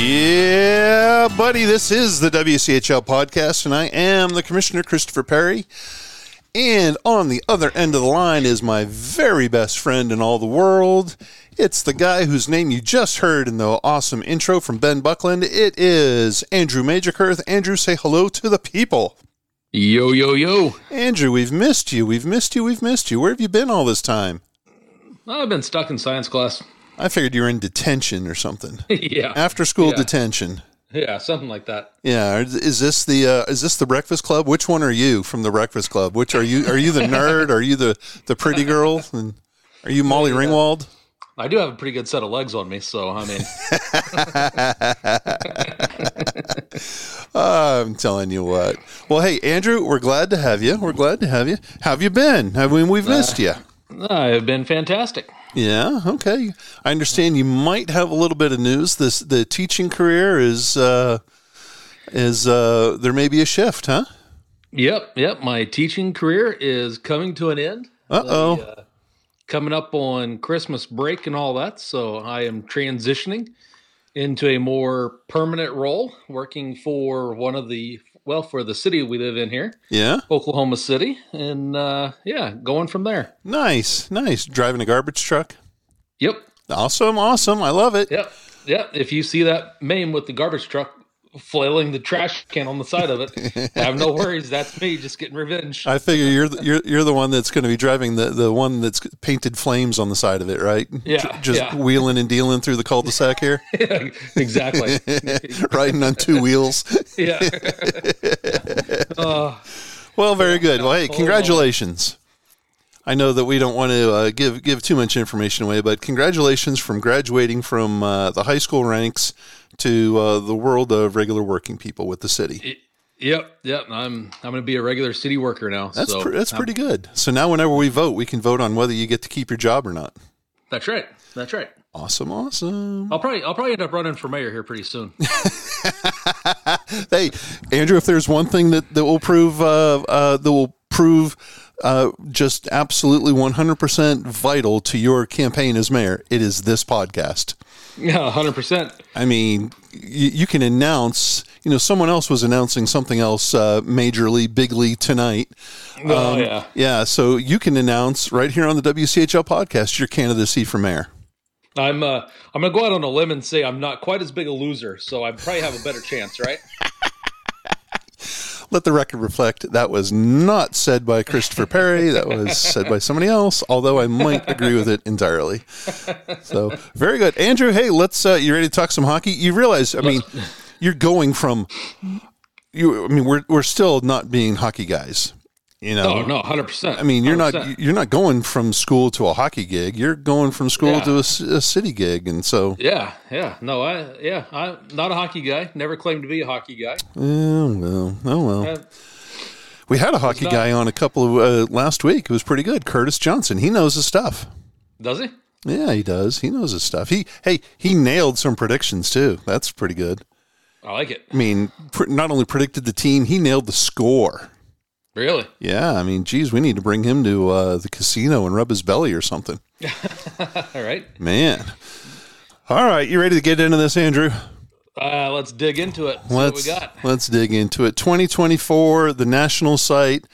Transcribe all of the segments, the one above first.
Yeah, buddy, this is the WCHL podcast, and I am the Commissioner Christopher Perry. And on the other end of the line is my very best friend in all the world. It's the guy whose name you just heard in the awesome intro from Ben Buckland. It is Andrew Majorkirk. Andrew, say hello to the people. Yo, yo, yo. Andrew, we've missed you. We've missed you. We've missed you. Where have you been all this time? I've been stuck in science class. I figured you were in detention or something. yeah. After school Yeah. detention. Yeah, something like that. Yeah, is this the uh, is this the Breakfast Club? Which one are you from the Breakfast Club? Which are you? Are you the nerd? Are you the the pretty girl? And are you Molly Ringwald? I do have a pretty good set of legs on me, so I mean, Uh, I'm telling you what. Well, hey Andrew, we're glad to have you. We're glad to have you. How have you been? I mean, we've missed you. I've been fantastic. Yeah. Okay. I understand you might have a little bit of news. This the teaching career is uh, is uh, there may be a shift, huh? Yep, yep. My teaching career is coming to an end. Uh oh. Uh, coming up on Christmas break and all that, so I am transitioning into a more permanent role, working for one of the well for the city we live in here, Yeah. Oklahoma City, and uh, yeah, going from there. Nice. Nice. Driving a garbage truck. Yep, Awesome. Awesome. I love it. Yep. Yep. If you see that meme with the garbage truck flailing the trash can on the side of it, have no worries. That's me just getting revenge. I figure you're the, you're you're the one that's going to be driving the, the one that's painted flames on the side of it, right? Yeah, just yeah. wheeling and dealing through the cul-de-sac here, exactly. riding on two wheels. Yeah. Well, very good. Well, hey, congratulations. I know that we don't want to uh, give give too much information away, but congratulations from graduating from uh, the high school ranks to uh, the world of regular working people with the city. yep. Yep. I'm I'm going to be a regular city worker now. That's so pre- that's I'm- pretty good. So now, whenever we vote, we can vote on whether you get to keep your job or not. That's right. That's right. Awesome, awesome. I'll probably I'll probably end up running for mayor here pretty soon. Hey, Andrew, if there's one thing that, that will prove uh, uh, that will prove uh, just absolutely 100% vital to your campaign as mayor, it is this podcast. Yeah, hundred percent. I mean, you, you can announce. You know, someone else was announcing something else uh, majorly, bigly tonight. Oh yeah. Yeah, so you can announce right here on the WCHL podcast your candidacy for mayor. I'm uh I'm gonna go out on a limb and say I'm not quite as big a loser, so I probably have a better chance, right? Let the record reflect that was not said by Christopher Perry. That was said by somebody else, although I might agree with it entirely. So, very good. Andrew, hey, let's, uh, you ready to talk some hockey? You realize, I mean, you're going from, you, I mean, we're, we're still not being hockey guys, you know? Oh no, hundred percent. I mean, you're not you're not going from school to a hockey gig. You're going from school Yeah. to a city gig, and so Yeah, yeah. No, I yeah, I'm not a hockey guy. Never claimed to be a hockey guy. oh well, oh well. Uh, We had a hockey not- guy on a couple of uh, last week. It was pretty good. Curtis Johnson. He knows his stuff. does he? Yeah, he does. He knows his stuff. He hey, he nailed some predictions too. That's pretty good. I like it. I mean, pr- not only predicted the team, he nailed the score. Really? Yeah, I mean, geez, we need to bring him to uh, the casino and rub his belly or something. All right. Man. All right, you ready to get into this, Andrew? Uh, let's dig into it. See Let's what we got. let's dig into it. 2024, the national site.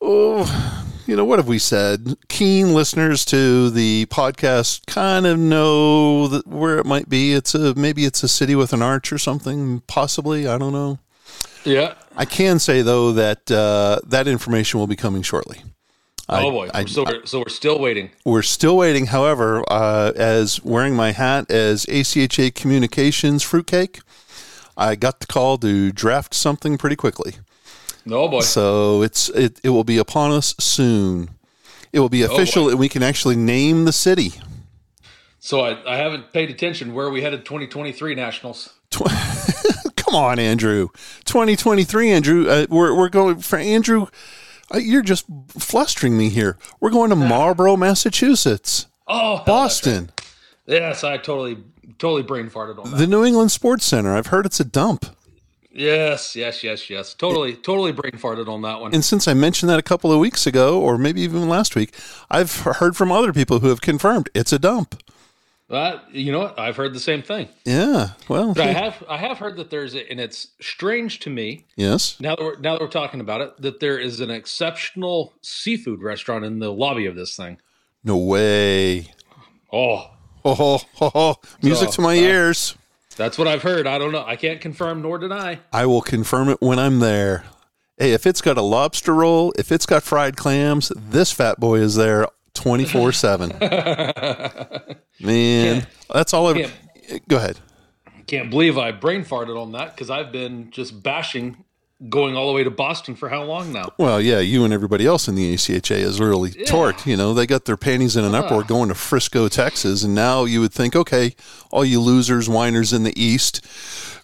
Oh, you know what have we said? Keen listeners to the podcast kind of know that where it might be. It's a maybe it's a city with an arch or something. Possibly, I don't know. Yeah. I can say though that uh, that information will be coming shortly. I- oh boy. I- so we're so we're still waiting. We're still waiting. However, uh, as wearing my hat as ACHA Communications fruitcake, I got the call to draft something pretty quickly. No boy. So it's it, it will be upon us soon. It will be official, and we can actually name the city. So I, I haven't paid attention where we headed 2023 Nationals. Come on, Andrew. 2023, Andrew. Uh, we're, we're going for Andrew. Uh, you're just flustering me here. We're going to Marlborough, Massachusetts. Oh, Boston. right. Yes, I totally totally brain farted on that. The New England Sports Center. I've heard it's a dump. yes, yes, yes, yes. Totally totally brain farted on that one. And since I mentioned that a couple of weeks ago, or maybe even last week, I've heard from other people who have confirmed it's a dump. Uh, you know what? I've heard the same thing. Yeah. Well, But I have I have heard that there's a, and it's strange to me yes. now that we're now that we're talking about it that there is an exceptional seafood restaurant in the lobby of this thing. No way. Oh, Oh, ho, ho, ho. music So, to my uh, ears. that's what I've heard. I don't know. I can't confirm nor deny. I will confirm it when I'm there. Hey, if it's got a lobster roll, if it's got fried clams, this fat boy is there 24 7. Man, that's all I. Go ahead. Can't believe I brain farted on that because I've been just bashing going all the way to Boston for how long now? Well, yeah, you and everybody else in the ACHA is really torqued. You know, they got their panties in an uh-huh. uproar going to Frisco, Texas, and now you would think, okay, all you losers, whiners in the East,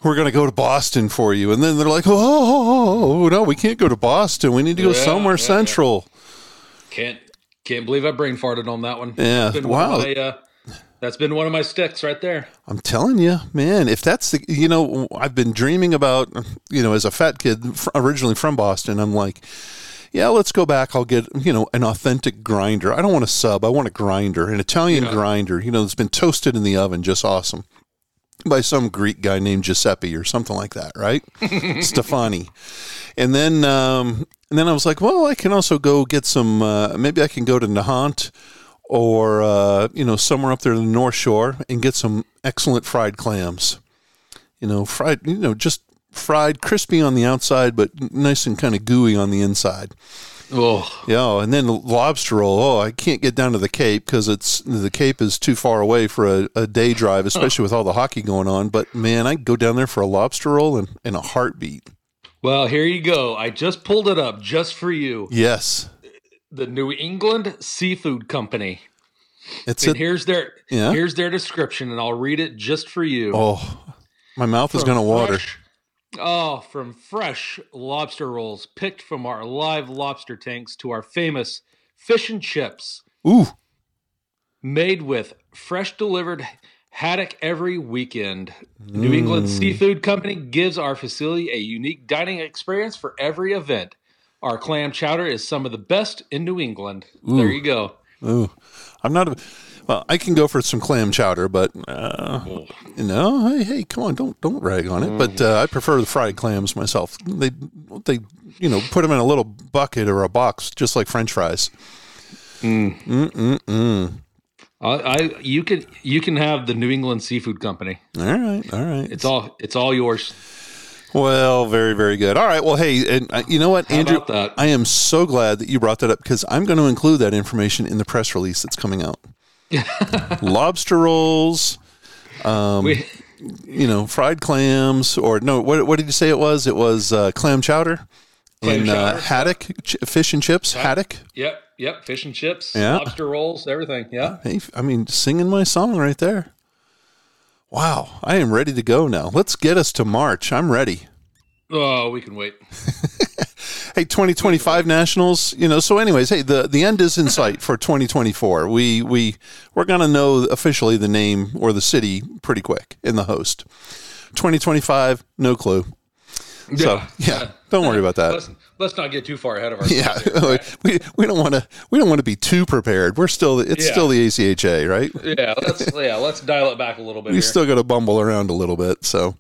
we're going to go to Boston for you, and then they're like, oh, oh, oh, oh, no, we can't go to Boston. We need to go Yeah, somewhere yeah, yeah. central. Can't can't believe I brain farted on that one. Yeah, That's been one of wow. my, uh, that's been one of my sticks right there. I'm telling you, man, if that's the, you know, I've been dreaming about, you know, as a fat kid originally from Boston, I'm like, yeah, let's go back. I'll get, you know, an authentic grinder. I don't want a sub. I want a grinder, an Italian Yeah. grinder, you know, that's been toasted in the oven, just awesome. By some Greek guy named Giuseppe or something like that, right? Stefani. And then, um, and then I was like, well, I can also go get some, uh, maybe I can go to Nahant or uh, you know somewhere up there in the North Shore and get some excellent fried clams. You know, fried, you know, just fried, crispy on the outside, but nice and kind of gooey on the inside. Oh, Yeah, and then lobster roll. Oh, I can't get down to the Cape because it's the Cape is too far away for a, a day drive, especially with all the hockey going on. But man, I go down there for a lobster roll in, in a heartbeat. Well, here you go. I just pulled it up just for you. Yes, The New England Seafood Company. it's And a, here's their Yeah? here's their description, and I'll read it just for you. oh, my mouth is going to water. Oh, from fresh lobster rolls picked from our live lobster tanks to our famous fish and chips Ooh, made with fresh delivered haddock every weekend. New England mm. Seafood Company gives our facility a unique dining experience for every event. Our clam chowder is some of the best in New England. There you go. Ooh, I'm not a. Well, I can go for some clam chowder, but uh, oh. no, hey, hey, come on, don't don't rag on it. But uh, I prefer the fried clams myself. They they you know put them in a little bucket or a box, just like French fries. Mm. Mm, I, I you can you can have the New England Seafood Company. All right, all right. It's all it's all yours. Well, very very good. All right. Well, hey, and uh, you know what, Andrew, about that? I am so glad that you brought that up because I'm going to include that information in the press release that's coming out. Lobster rolls. Um, We, you know, fried clams, or no, what, what did you say it was? It was uh, clam chowder Clam and uh, haddock, ch- fish and chips, haddock. yep, yep. Fish and chips, Yeah. lobster rolls, everything. Yeah. Hey, I mean, singing my song right there. Wow, I am ready to go now. Let's get us to March. I'm ready. Oh, we can wait. Hey, 2025 Nationals, you know, so anyways, hey, the the end is in sight for 2024. We we we're going to know officially the name or the city pretty quick in the host. 2025, no clue. So, yeah, don't worry about that. Let's let's not get too far ahead of ourselves. Yeah, here, right? we, we don't want to we don't want to be too prepared. We're still it's Yeah. still the ACHA, right? yeah. Let's yeah. Let's dial it back a little bit. We here. still got to bumble around a little bit. So,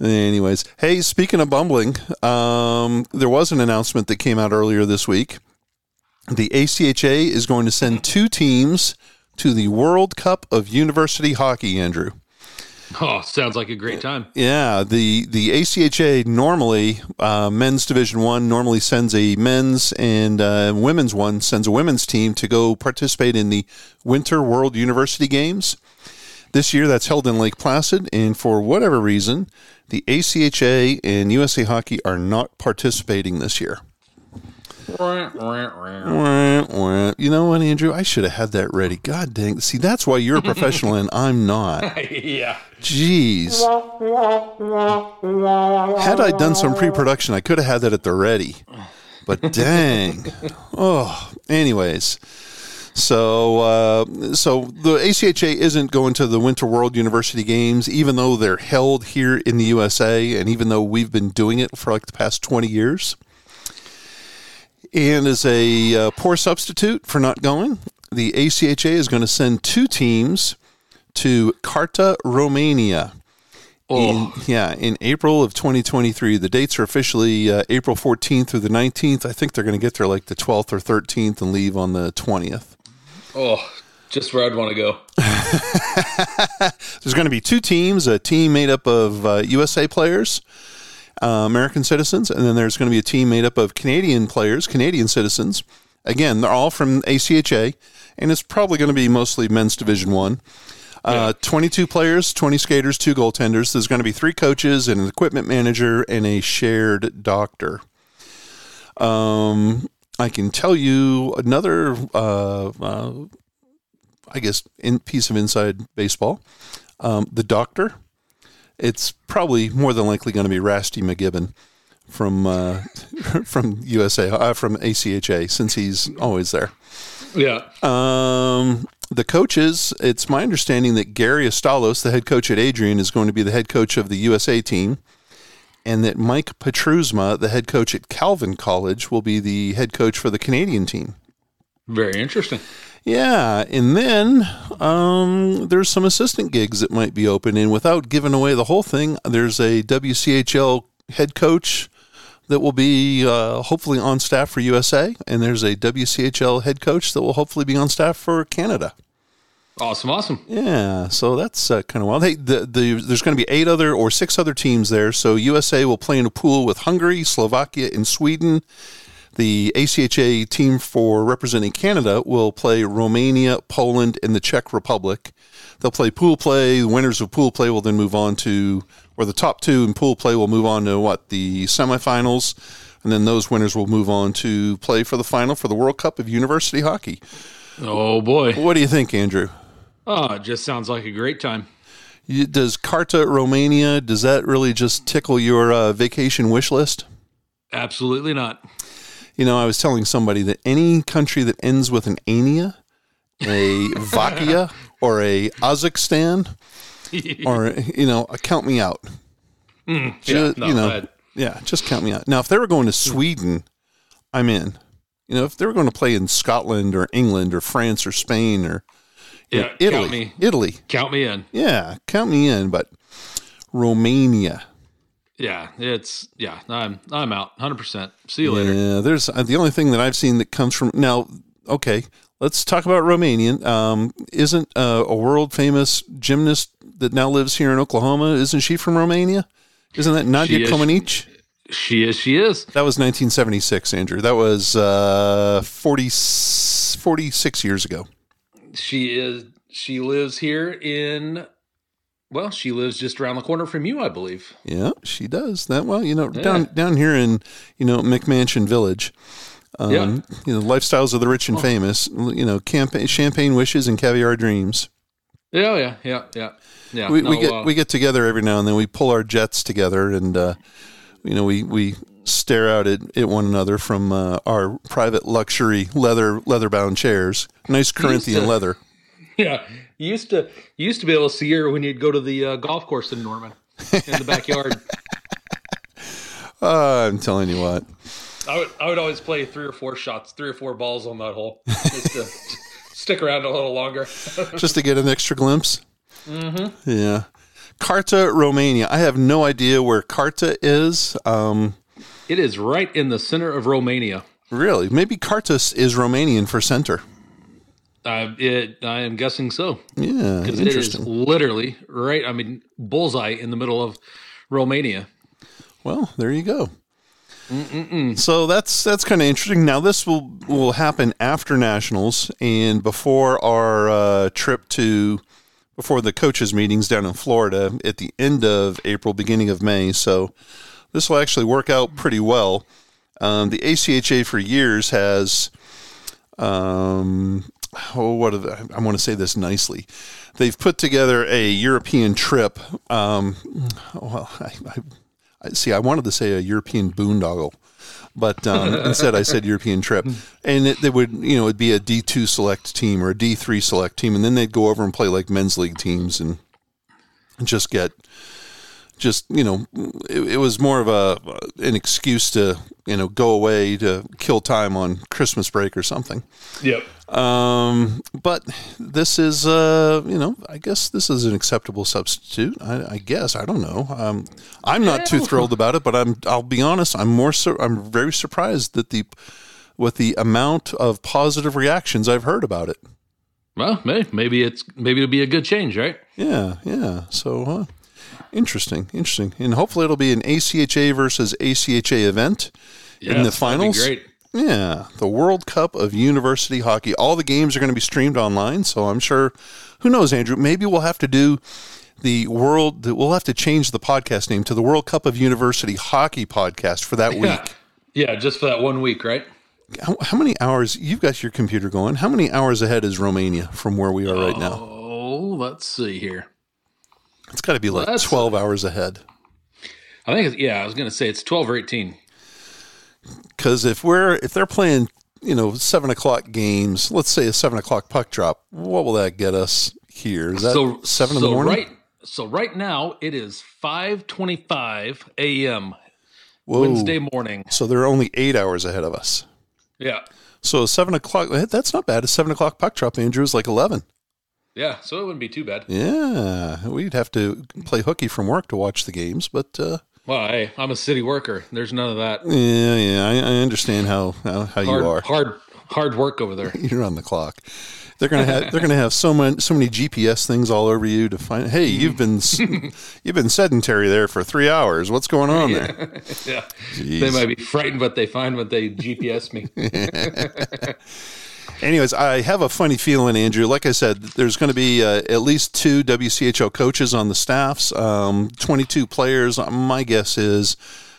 anyways, hey, speaking of bumbling, um, there was an announcement that came out earlier this week. The ACHA is going to send two teams to the World Cup of University Hockey. Andrew. oh, sounds like a great time. Yeah, the the ACHA normally uh, men's Division One normally sends a men's and uh, women's one sends a women's team to go participate in the Winter World University Games. This year, that's held in Lake Placid, and for whatever reason, the ACHA and USA Hockey are not participating this year. You know what, Andrew? I should have had that ready. God dang. See, that's why you're a professional and I'm not. yeah. Jeez. Had I done some pre production, I could have had that at the ready. But dang. Oh, anyways. So, uh, so the ACHA isn't going to the Winter World University Games, even though they're held here in the USA, and even though we've been doing it for like the past 20 years. And as a uh, poor substitute for not going, the ACHA is going to send two teams to Carta, Romania. In, yeah, in April of 2023. The dates are officially uh, April 14th through the 19th. I think they're going to get there like the 12th or 13th and leave on the 20th. Oh, just where I'd want to go. There's going to be two teams a team made up of uh, USA players, uh, American citizens, and then there's going to be a team made up of Canadian players, Canadian citizens. Again, they're all from ACHA, and it's probably going to be mostly men's Division One. Uh, 22 players, 20 skaters, two goaltenders. There's going to be three coaches and an equipment manager and a shared doctor. Um, I can tell you another, uh, uh, I guess, in piece of inside baseball. Um, the doctor. It's probably more than likely going to be Rasty McGibbon from uh, from USA uh, from ACHA since he's always there. Yeah. Um, the coaches, it's my understanding that Gary Astalos, the head coach at Adrian, is going to be the head coach of the USA team, and that Mike Petruzma, the head coach at Calvin College, will be the head coach for the Canadian team. Very interesting. Yeah, and then um, there's some assistant gigs that might be open, and without giving away the whole thing, there's a WCHL head coach that will be uh, hopefully on staff for USA, and there's a WCHL head coach that will hopefully be on staff for Canada. Awesome, awesome. Yeah, so that's uh, kind of wild. Hey, the, the, there's going to be eight other or six other teams there. So USA will play in a pool with Hungary, Slovakia, and Sweden. The ACHA team for representing Canada will play Romania, Poland, and the Czech Republic. They'll play pool play. The winners of pool play will then move on to, or the top two in pool play will move on to what the semifinals, and then those winners will move on to play for the final for the World Cup of University Hockey. Oh boy. What do you think, Andrew? Oh, it just sounds like a great time. Does Carta Romania does that really just tickle your uh, vacation wish list? Absolutely not. You know, I was telling somebody that any country that ends with an Ania, a Vakia, or a Kazakhstan, or you know, uh, count me out. Mm, yeah, no, you know, yeah, just count me out. Now, if they were going to hmm. Sweden, I'm in. You know, if they were going to play in Scotland or England or France or Spain or know, Yeah, Italy, count. Italy, count me in. yeah, count me in. But Romania, Yeah, it's yeah. I'm I'm out. Hundred percent. See you later. Yeah, there's uh, the only thing that I've seen that comes from now. Okay, let's talk about Romanian. Um, isn't uh, a world famous gymnast that now lives here in Oklahoma? Isn't she from Romania? Isn't that Nadia. Comaneci? She is. She is. That was 1976, Andrew. That was uh, 40, 46 years ago. She is. She lives here in. Well, she lives just around the corner from you, I believe. Yeah, she does that. Well, you know, down down here in you know McMansion Village. Um, Yeah. You know, lifestyles of the rich and famous. You know, campaign, champagne wishes and caviar dreams. Yeah, yeah, yeah, yeah, yeah. we, we get uh, we get together every now and then. We pull our jets together, and uh, you know we we stare out at, at one another from uh, our private luxury leather leather bound chairs. Nice Corinthian to- leather. Yeah, you used to you used to be able to see her when you'd go to the uh, golf course in Norman in the backyard. Uh, I'm telling you what. I would I would always play three or four shots, three or four balls on that hole, just to stick around a little longer. just to get an extra glimpse. Mm-hmm. Yeah. Carta, Romania. I have no idea where Carta is. Um, it is right in the center of Romania. really, maybe Cartus is Romanian for center. Uh, it I am guessing so Yeah, because it is literally right. I mean, bullseye in the middle of Romania. Well, there you go. So that's that's kind of interesting. Now this will will happen after nationals and before our uh, trip to before the coaches meetings down in Florida at the end of April, beginning of May. So this will actually work out pretty well. Um, the ACHA for years has, um, oh, what are the, I want to say this nicely. They've put together a European trip. Um, well, I, I, see. I wanted to say a European boondoggle, but um, instead I said European trip. And it, they would, you know, it'd be a D two select team or a D three select team, and then they'd go over and play like men's league teams and just get just you know it, it, was more of a an excuse to you know go away to kill time on christmas break or something. Yep. Um but this is uh you know i guess this is an acceptable substitute. I, I guess i don't know. Um i'm not too thrilled about it but i'm i'll be honest i'm more so i'm very surprised that the with the amount of positive reactions i've heard about it. Well maybe it's maybe it'll be a good change right? Yeah yeah. So uh, Interesting, interesting, and hopefully it'll be an ACHA versus ACHA event in the finals. great. Yeah, the World Cup of University Hockey. All the games are going to be streamed online, so I'm sure. Who knows, Andrew? Maybe we'll have to do the world. We'll have to change the podcast name to the World Cup of University Hockey podcast for that yeah. week. Yeah, just for that one week, right? How, how, many hours? You've got your computer going. How many hours ahead is Romania from where we are right now? Oh, let's see here. It's got to be like well, 12 hours ahead. I think, yeah, I was going to say it's 12 or 18. Because if we're, if they're playing, you know, seven o'clock games, let's say a seven o'clock puck drop, what will that get us here? Is that so, seven so in the morning? Right, so right now it is 5.25 a.m. Wednesday morning. So they're only eight hours ahead of us. Yeah. So seven o'clock, that's not bad. A seven o'clock puck drop, Andrew, is like 11. Yeah, so it wouldn't be too bad. Yeah, we'd have to play hooky from work to watch the games, but uh, well, hey, I'm a city worker. There's none of that. Yeah, yeah, I, I understand how how, how hard, you are. Hard, hard work over there. You're on the clock. They're gonna have they're gonna have so many so many GPS things all over you to find. Hey, you've been you've been sedentary there for three hours. What's going on there? yeah, Jeez. they might be frightened what they find when they GPS me. Anyways, I have a funny feeling, Andrew. Like I said, there's going to be uh, at least two WCHL coaches on the staffs, um, 22 players. My guess is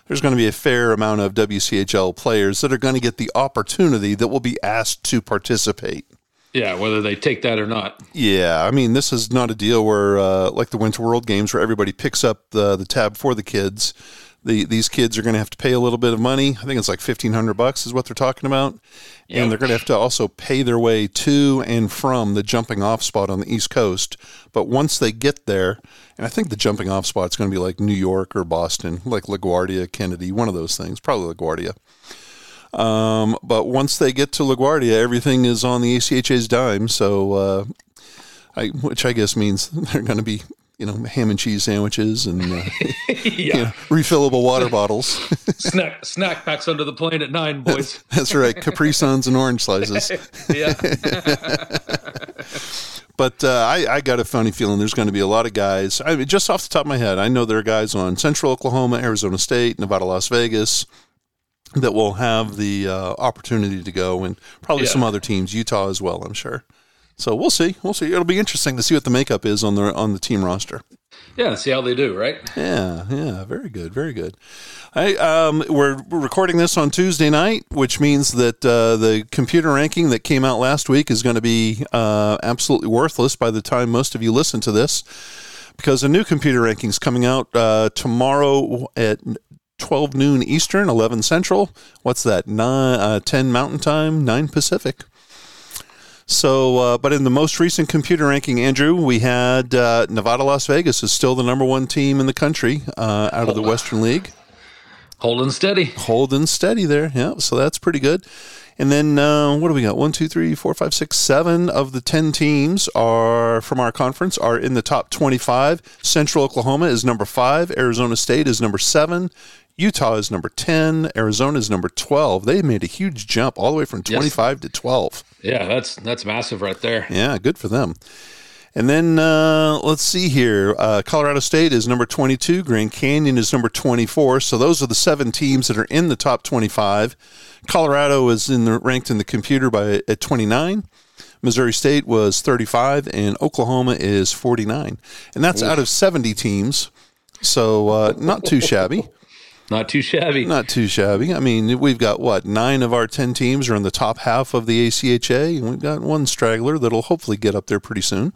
there's going to be a fair amount of WCHL players that are going to get the opportunity that will be asked to participate. Yeah, whether they take that or not. Yeah, I mean, this is not a deal where, uh, like the Winter World Games, where everybody picks up the the tab for the kids the these kids are going to have to pay a little bit of money. I think it's like fifteen hundred bucks is what they're talking about, and they're going to have to also pay their way to and from the jumping off spot on the East Coast. But once they get there, and I think the jumping off spot is going to be like New York or Boston, like LaGuardia, Kennedy, one of those things, probably LaGuardia. Um, but once they get to LaGuardia, everything is on the ACHA's dime. So, uh, I, which I guess means they're going to be you know ham and cheese sandwiches and uh, yeah. you know, refillable water bottles. snack snack packs under the plane at nine, boys. That's right, Capri Suns and orange slices. yeah. but uh, I, I, got a funny feeling there's going to be a lot of guys. I mean, just off the top of my head, I know there are guys on Central Oklahoma, Arizona State, Nevada, Las Vegas that will have the uh, opportunity to go, and probably yeah. some other teams, Utah as well. I'm sure. So we'll see. We'll see. It'll be interesting to see what the makeup is on the on the team roster. Yeah, see how they do, right? Yeah, yeah, very good, very good. I um, we're, recording this on Tuesday night, which means that uh, the computer ranking that came out last week is going to be uh, absolutely worthless by the time most of you listen to this, because a new computer ranking is coming out uh, tomorrow at 12 noon Eastern, 11 Central. What's that? Nine, uh, 10 Mountain Time, 9 Pacific. So, uh, but in the most recent computer ranking, Andrew, we had uh, Nevada, Las Vegas is still the number one team in the country uh, out of the Western League. Holding steady. Holding steady there. Yeah. So that's pretty good. And then uh, what do we got? One, two, three, four, five, six, seven of the 10 teams are from our conference are in the top 25. Central Oklahoma is number five. Arizona State is number seven. Utah is number 10. Arizona is number 12. They made a huge jump all the way from 25 yes. to 12. Yeah, that's that's massive right there. Yeah, good for them. And then uh, let's see here. Uh, Colorado State is number 22. Grand Canyon is number 24. So those are the seven teams that are in the top 25. Colorado is in the ranked in the computer by at 29. Missouri State was 35, and Oklahoma is 49, and that's Oof. out of 70 teams. So uh, not too shabby. Not too shabby. Not too shabby. I mean, we've got what nine of our ten teams are in the top half of the ACHA, and we've got one straggler that'll hopefully get up there pretty soon.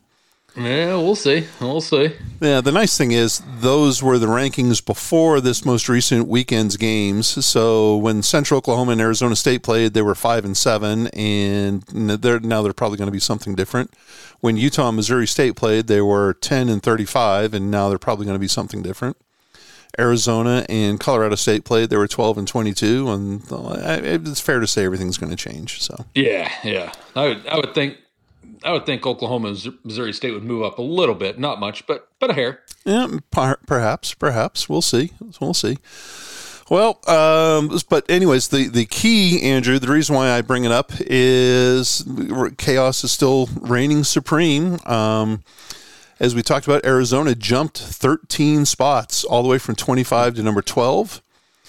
Yeah, we'll see. We'll see. Yeah, the nice thing is those were the rankings before this most recent weekend's games. So when Central Oklahoma and Arizona State played, they were five and seven, and they're now they're probably going to be something different. When Utah and Missouri State played, they were ten and thirty-five, and now they're probably going to be something different. Arizona and Colorado State played, they were twelve and twenty-two, and it's fair to say everything's going to change. So yeah, yeah, I would I would think I would think Oklahoma and Missouri State would move up a little bit, not much, but but a hair. Yeah, perhaps, perhaps we'll see. We'll see. Well, um, but anyways, the the key, Andrew, the reason why I bring it up is chaos is still reigning supreme. Um, as we talked about, Arizona jumped 13 spots all the way from 25 to number 12.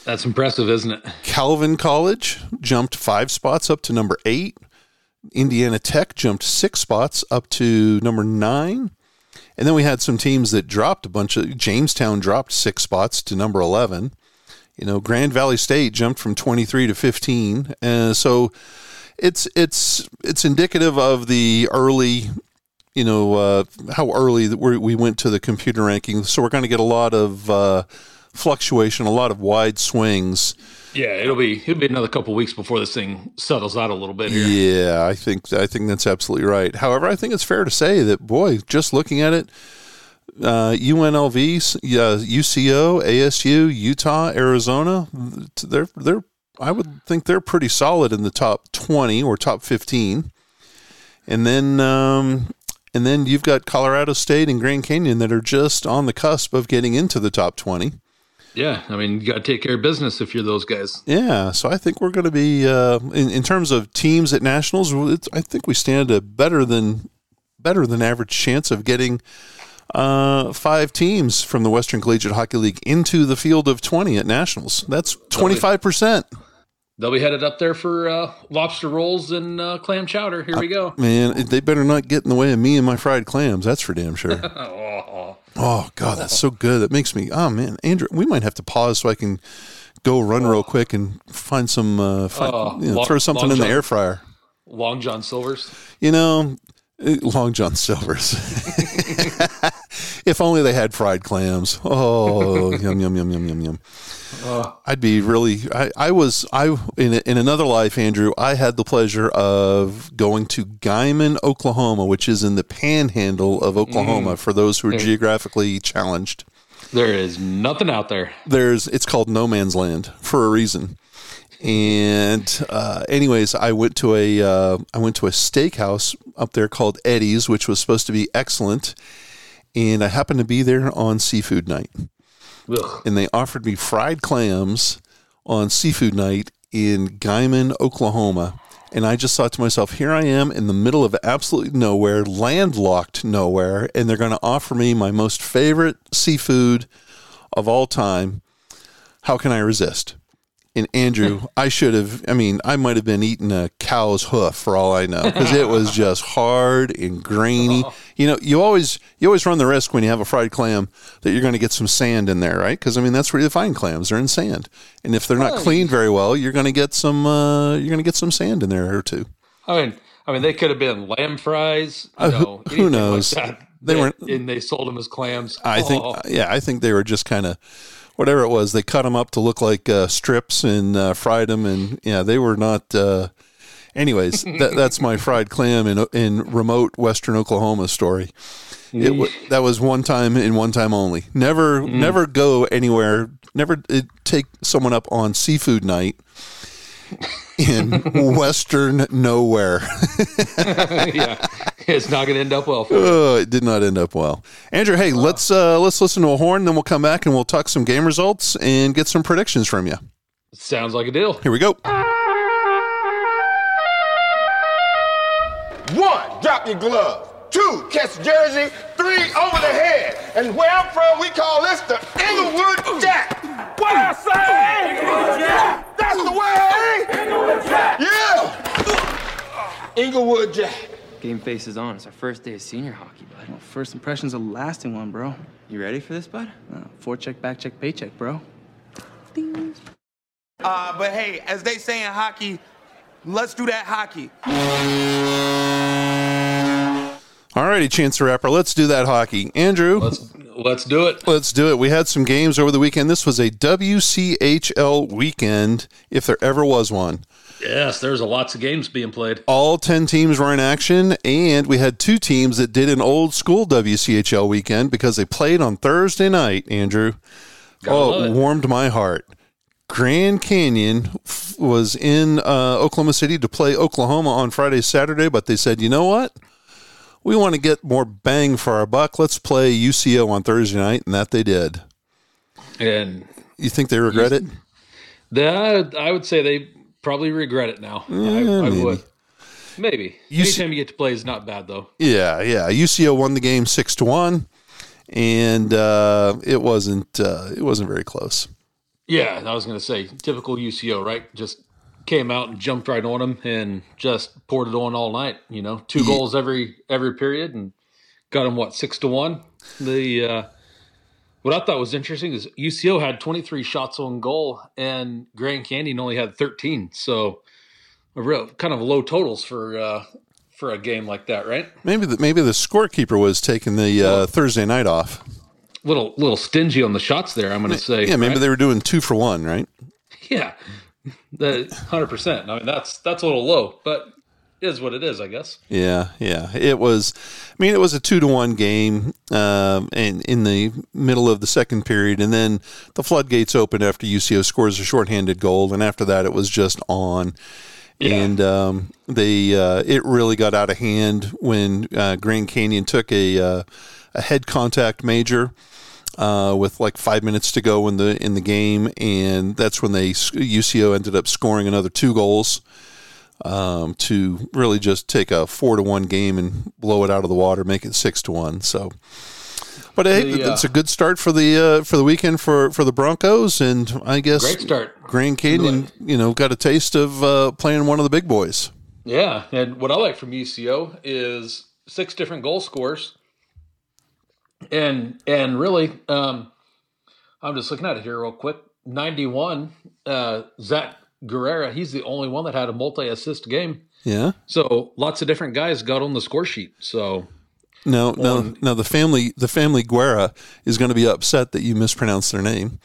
That's impressive, isn't it? Calvin College jumped five spots up to number eight. Indiana Tech jumped six spots up to number nine. And then we had some teams that dropped a bunch of Jamestown dropped six spots to number 11. You know, Grand Valley State jumped from 23 to 15. And so it's it's it's indicative of the early you know uh, how early we went to the computer rankings. So we're going to get a lot of uh, fluctuation, a lot of wide swings yeah, it'll be it'll be another couple weeks before this thing settles out a little bit here. Yeah, I think I think that's absolutely right. However, I think it's fair to say that boy, just looking at it, uh, UNLV, yeah, UCO, ASU, Utah, Arizona, they're they're I would think they're pretty solid in the top twenty or top fifteen, and then um, and then you've got Colorado State and Grand Canyon that are just on the cusp of getting into the top twenty. Yeah, I mean, you got to take care of business if you're those guys. Yeah, so I think we're going to be uh, in, in terms of teams at nationals. I think we stand a better than better than average chance of getting uh, five teams from the Western Collegiate Hockey League into the field of twenty at nationals. That's twenty five percent. They'll be headed up there for uh, lobster rolls and uh, clam chowder. Here we go. Man, they better not get in the way of me and my fried clams. That's for damn sure. oh, oh, God, that's so good. That makes me, oh, man. Andrew, we might have to pause so I can go run real quick and find some, uh, find, you know, long, throw something in John, the air fryer. Long John Silver's. You know, eh, Long John Silver's. if only they had fried clams. Oh, yum, yum, yum, yum, yum, yum. Uh, I'd be really. I, I was. I in in another life, Andrew. I had the pleasure of going to Guymon, Oklahoma, which is in the Panhandle of Oklahoma. Mm, for those who are there, geographically challenged, there is nothing out there. There's. It's called no man's land for a reason. And uh, anyways, I went to a uh, I went to a steakhouse up there called Eddie's, which was supposed to be excellent. And I happened to be there on seafood night. Ugh. and they offered me fried clams on seafood night in Guymon, Oklahoma. And I just thought to myself, here I am in the middle of absolutely nowhere, landlocked nowhere, and they're going to offer me my most favorite seafood of all time. How can I resist? And Andrew, I should have. I mean, I might have been eating a cow's hoof for all I know, because it was just hard and grainy. You know, you always you always run the risk when you have a fried clam that you're going to get some sand in there, right? Because I mean, that's where you find clams; they're in sand, and if they're not oh, cleaned very well, you're going to get some uh, you're going to get some sand in there or two. I mean, I mean, they could have been lamb fries. You uh, know, who, who knows? Like they, they weren't, and they sold them as clams. I oh. think, yeah, I think they were just kind of whatever it was. They cut them up to look like uh, strips and uh, fried them, and yeah, they were not. Uh, anyways, that, that's my fried clam in in remote Western Oklahoma story. It that was one time and one time only. Never mm. never go anywhere. Never take someone up on seafood night in Western nowhere. yeah, it's not going to end up well. Oh, it did not end up well. Andrew, hey, let's uh, let's listen to a horn, then we'll come back and we'll talk some game results and get some predictions from you. Sounds like a deal. Here we go. One, drop your glove. Two, catch jersey. Three, over the head. And where I'm from, we call this the Inglewood Jack. What I say? Inglewood Jack. That's the way. Inglewood Jack. Yeah. Inglewood Jack. Game face is on. It's our first day of senior hockey, bud. Well, first impression's a lasting one, bro. You ready for this, bud? Uh, four check, back check, paycheck, bro. Uh, but hey, as they say in hockey, let's do that hockey. All righty, Chance the Rapper. Let's do that hockey. Andrew, Let's let's do it. let's do it. We had some games over the weekend. This was a WCHL weekend, if there ever was one. Yes, there's a lots of games being played. All 10 teams were in action, and we had two teams that did an old school WCHL weekend because they played on Thursday night, Andrew. Gotta oh, it warmed my heart. Grand Canyon f- was in uh, Oklahoma City to play Oklahoma on Friday, Saturday, but they said, you know what? We want to get more bang for our buck. Let's play UCO on Thursday night, and that they did. And You think they regret it? that I would say they probably regret it now. I, I maybe. would. Maybe. You see- Anytime you get to play is not bad though. Yeah, yeah. UCO won the game six to one, and uh, it wasn't uh, it wasn't very close. Yeah, I was going to say typical UCO, right? Just came out and jumped right on them and just poured it on all night. You know, two goals every every period and got them what six to one. The uh, what I thought was interesting is UCO had 23 shots on goal and Grand Canyon only had 13. So a real kind of low totals for uh, for a game like that, right? Maybe the maybe the scorekeeper was taking the uh, Thursday night off. Little little stingy on the shots there. I'm going to say. Yeah, maybe right? they were doing two for one, right? Yeah, hundred percent. I mean, that's that's a little low, but it is what it is, I guess. Yeah, yeah. It was. I mean, it was a two to one game, um, and in the middle of the second period, and then the floodgates opened after UCO scores a shorthanded goal, and after that, it was just on. And um, they uh, it really got out of hand when uh, Grand Canyon took a uh, a head contact major uh, with like five minutes to go in the in the game, and that's when they UCO ended up scoring another two goals um, to really just take a four to one game and blow it out of the water, make it six to one. So, but hey, The, uh, it's a good start for the uh, for the weekend for for the Broncos, and I guess Great start. Grand Canyon, you know, got a taste of uh, playing one of the big boys. Yeah, and what I like from UCO is six different goal scorers, and and really, um, I'm just looking at it here real quick. 91, uh, Zach Guerrera, he's the only one that had a multi-assist game. Yeah. So lots of different guys got on the score sheet. So No, no, no. The family, the family Guerra is going to be upset that you mispronounced their name.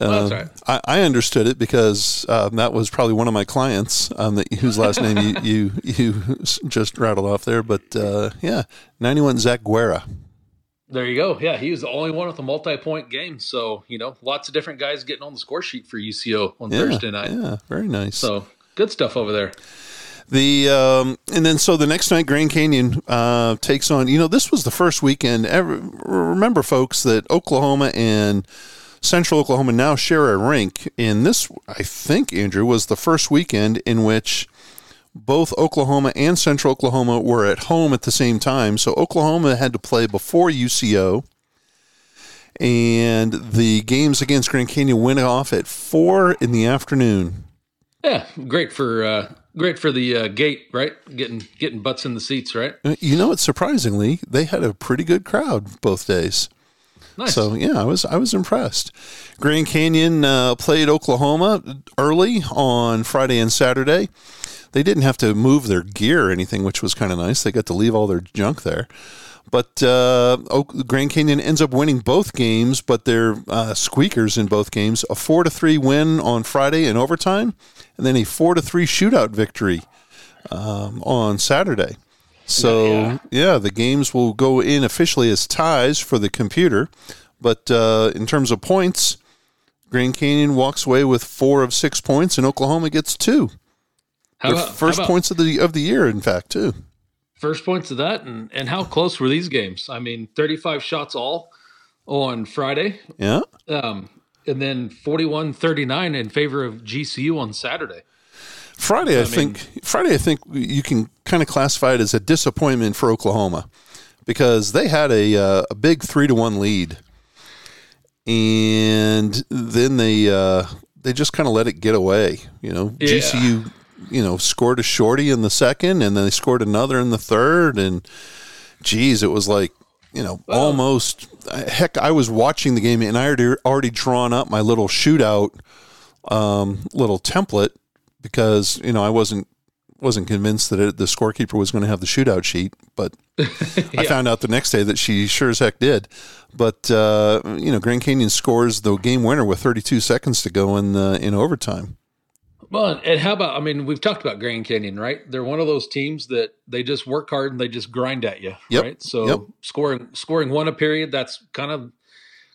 Well, that's Uh. I, I understood it because um, that was probably one of my clients um, that whose last name you, you you just rattled off there. But uh, yeah, ninety one Zach Guerra. There you go. Yeah, he was the only one with a multi-point game. So you know, lots of different guys getting on the score sheet for UCO on Yeah, Thursday night. Yeah, very nice. So good stuff over there. The um, and then so the next night, Grand Canyon uh, takes on. You know, this was the first weekend ever. Remember, folks, that Oklahoma and Central Oklahoma now share a rink, and this, I think, Andrew, was the first weekend in which both Oklahoma and Central Oklahoma were at home at the same time. So Oklahoma had to play before UCO. And the games against Grand Canyon went off at four in the afternoon. Yeah, great for uh, great for the uh, gate, right? Getting getting butts in the seats, right? Uh, You know, it's surprisingly they had a pretty good crowd both days. Nice. So yeah, I was I was impressed. Grand Canyon uh, played Oklahoma early on Friday and Saturday. They didn't have to move their gear or anything, which was kind of nice. They got to leave all their junk there. But uh, Oak, Grand Canyon ends up winning both games, but they're uh, squeakers in both games. A four to three win on Friday in overtime, and then a four to three shootout victory um, on Saturday. So Yeah. yeah, the games will go in officially as ties for the computer, but uh, in terms of points, Grand Canyon walks away with four of six points, and Oklahoma gets two. How about, how first about points of the of the year, in fact, too. first points of that, and and how close were these games? I mean, thirty five shots all on Friday, Yeah, um, and then 41-39 in favor of GCU on Saturday. Friday. I, mean- think Friday. I think you can kind of classify it as a disappointment for Oklahoma because they had a uh, a big three to one lead, and then they uh, they just kind of let it get away. You know, Yeah. GCU, you know, scored a shorty in the second, and then they scored another in the third, and geez, it was like you know, almost heck. I was watching the game and I already already drawn up my little shootout um, little template because you know I wasn't wasn't convinced that it, the scorekeeper was going to have the shootout sheet, but I found out the next day that she sure as heck did. But uh, you know, Grand Canyon scores the game winner with 32 seconds to go in the, in overtime. Well, and how about? I mean, we've talked about Grand Canyon, right? They're one of those teams that they just work hard and they just grind at you, Yep. right? So Yep. scoring scoring one a period, that's kind of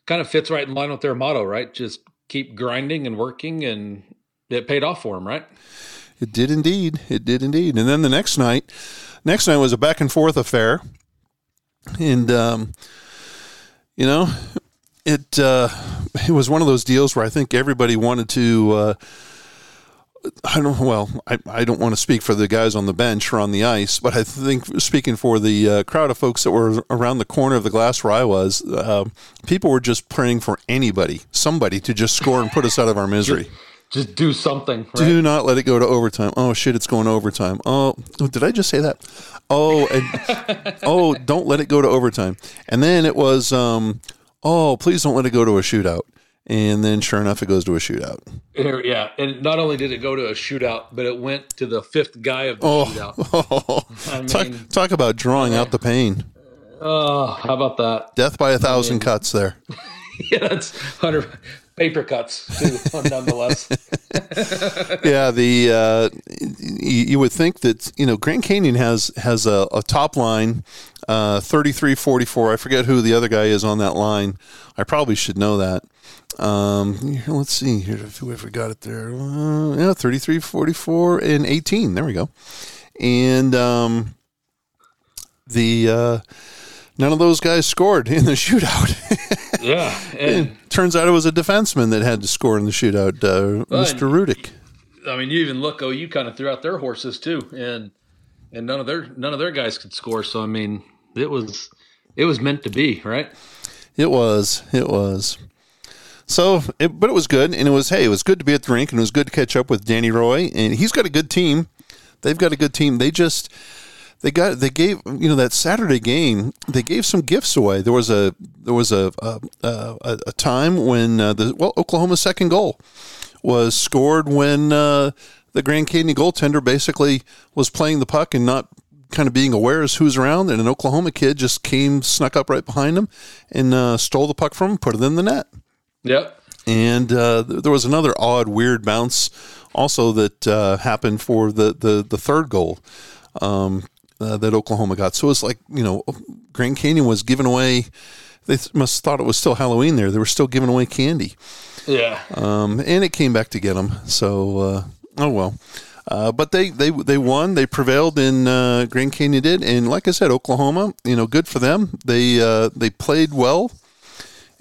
kind of fits right in line with their motto, right? Just keep grinding and working, and it paid off for them, right? It did indeed. It did indeed. And then the next night, next night was a back and forth affair, and um, you know, it uh, it was one of those deals where I think everybody wanted to. Uh, I don't well. I, I don't want to speak for the guys on the bench or on the ice, but I think speaking for the uh, crowd of folks that were around the corner of the glass where I was, uh, people were just praying for anybody, somebody to just score and put us out of our misery. Just do something, right? Do not let it go to overtime. Oh shit, it's going to overtime. Oh, did I just say that? Oh, and, oh, don't let it go to overtime. And then it was, um, oh, please don't let it go to a shootout. And then, sure enough, it goes to a shootout. Yeah, and not only did it go to a shootout, but it went to the fifth guy of the Oh, shootout. I talk, mean- talk about drawing out the pain. Oh, how about that? Death by a thousand cuts there. Yeah, that's hundred paper cuts too, nonetheless. yeah, the uh, you, you would think that you know Grand Canyon has has a, a top line, uh, 33-44. I forget who the other guy is on that line. I probably should know that. Um, let's see here if we got it there. Uh, yeah, 33, 44, and 18. There we go. And um, the uh, none of those guys scored in the shootout. yeah, and Turns out it was a defenseman that had to score in the shootout, uh, Mr. Rudick. I mean, you even look. Oh, you kind of threw out their horses too, and and none of their none of their guys could score. So I mean, it was it was meant to be, right? It was. It was. So, it, but it was good, and it was. Hey, it was good to be at the rink, and it was good to catch up with Danny Roy, and he's got a good team. They've got a good team. They just they got they gave you know that Saturday game. They gave some gifts away. There was a there was a a, a, a time when uh, the well Oklahoma's second goal was scored when uh, the Grand Canyon goaltender basically was playing the puck and not kind of being aware as who's around, and an Oklahoma kid just came, snuck up right behind him, and uh, stole the puck from him, put it in the net. Yep. And uh, th- there was another odd, weird bounce also that uh, happened for the, the, the third goal um, uh, that Oklahoma got. So it's like, you know, Grand Canyon was giving away, they th- must have thought it was still Halloween there. They were still giving away candy. Yeah. Um, and it came back to get them. So, uh, oh well. Uh, but they, they they won. They prevailed in uh, Grand Canyon did, and like I said, Oklahoma, you know, good for them. They uh, they played well,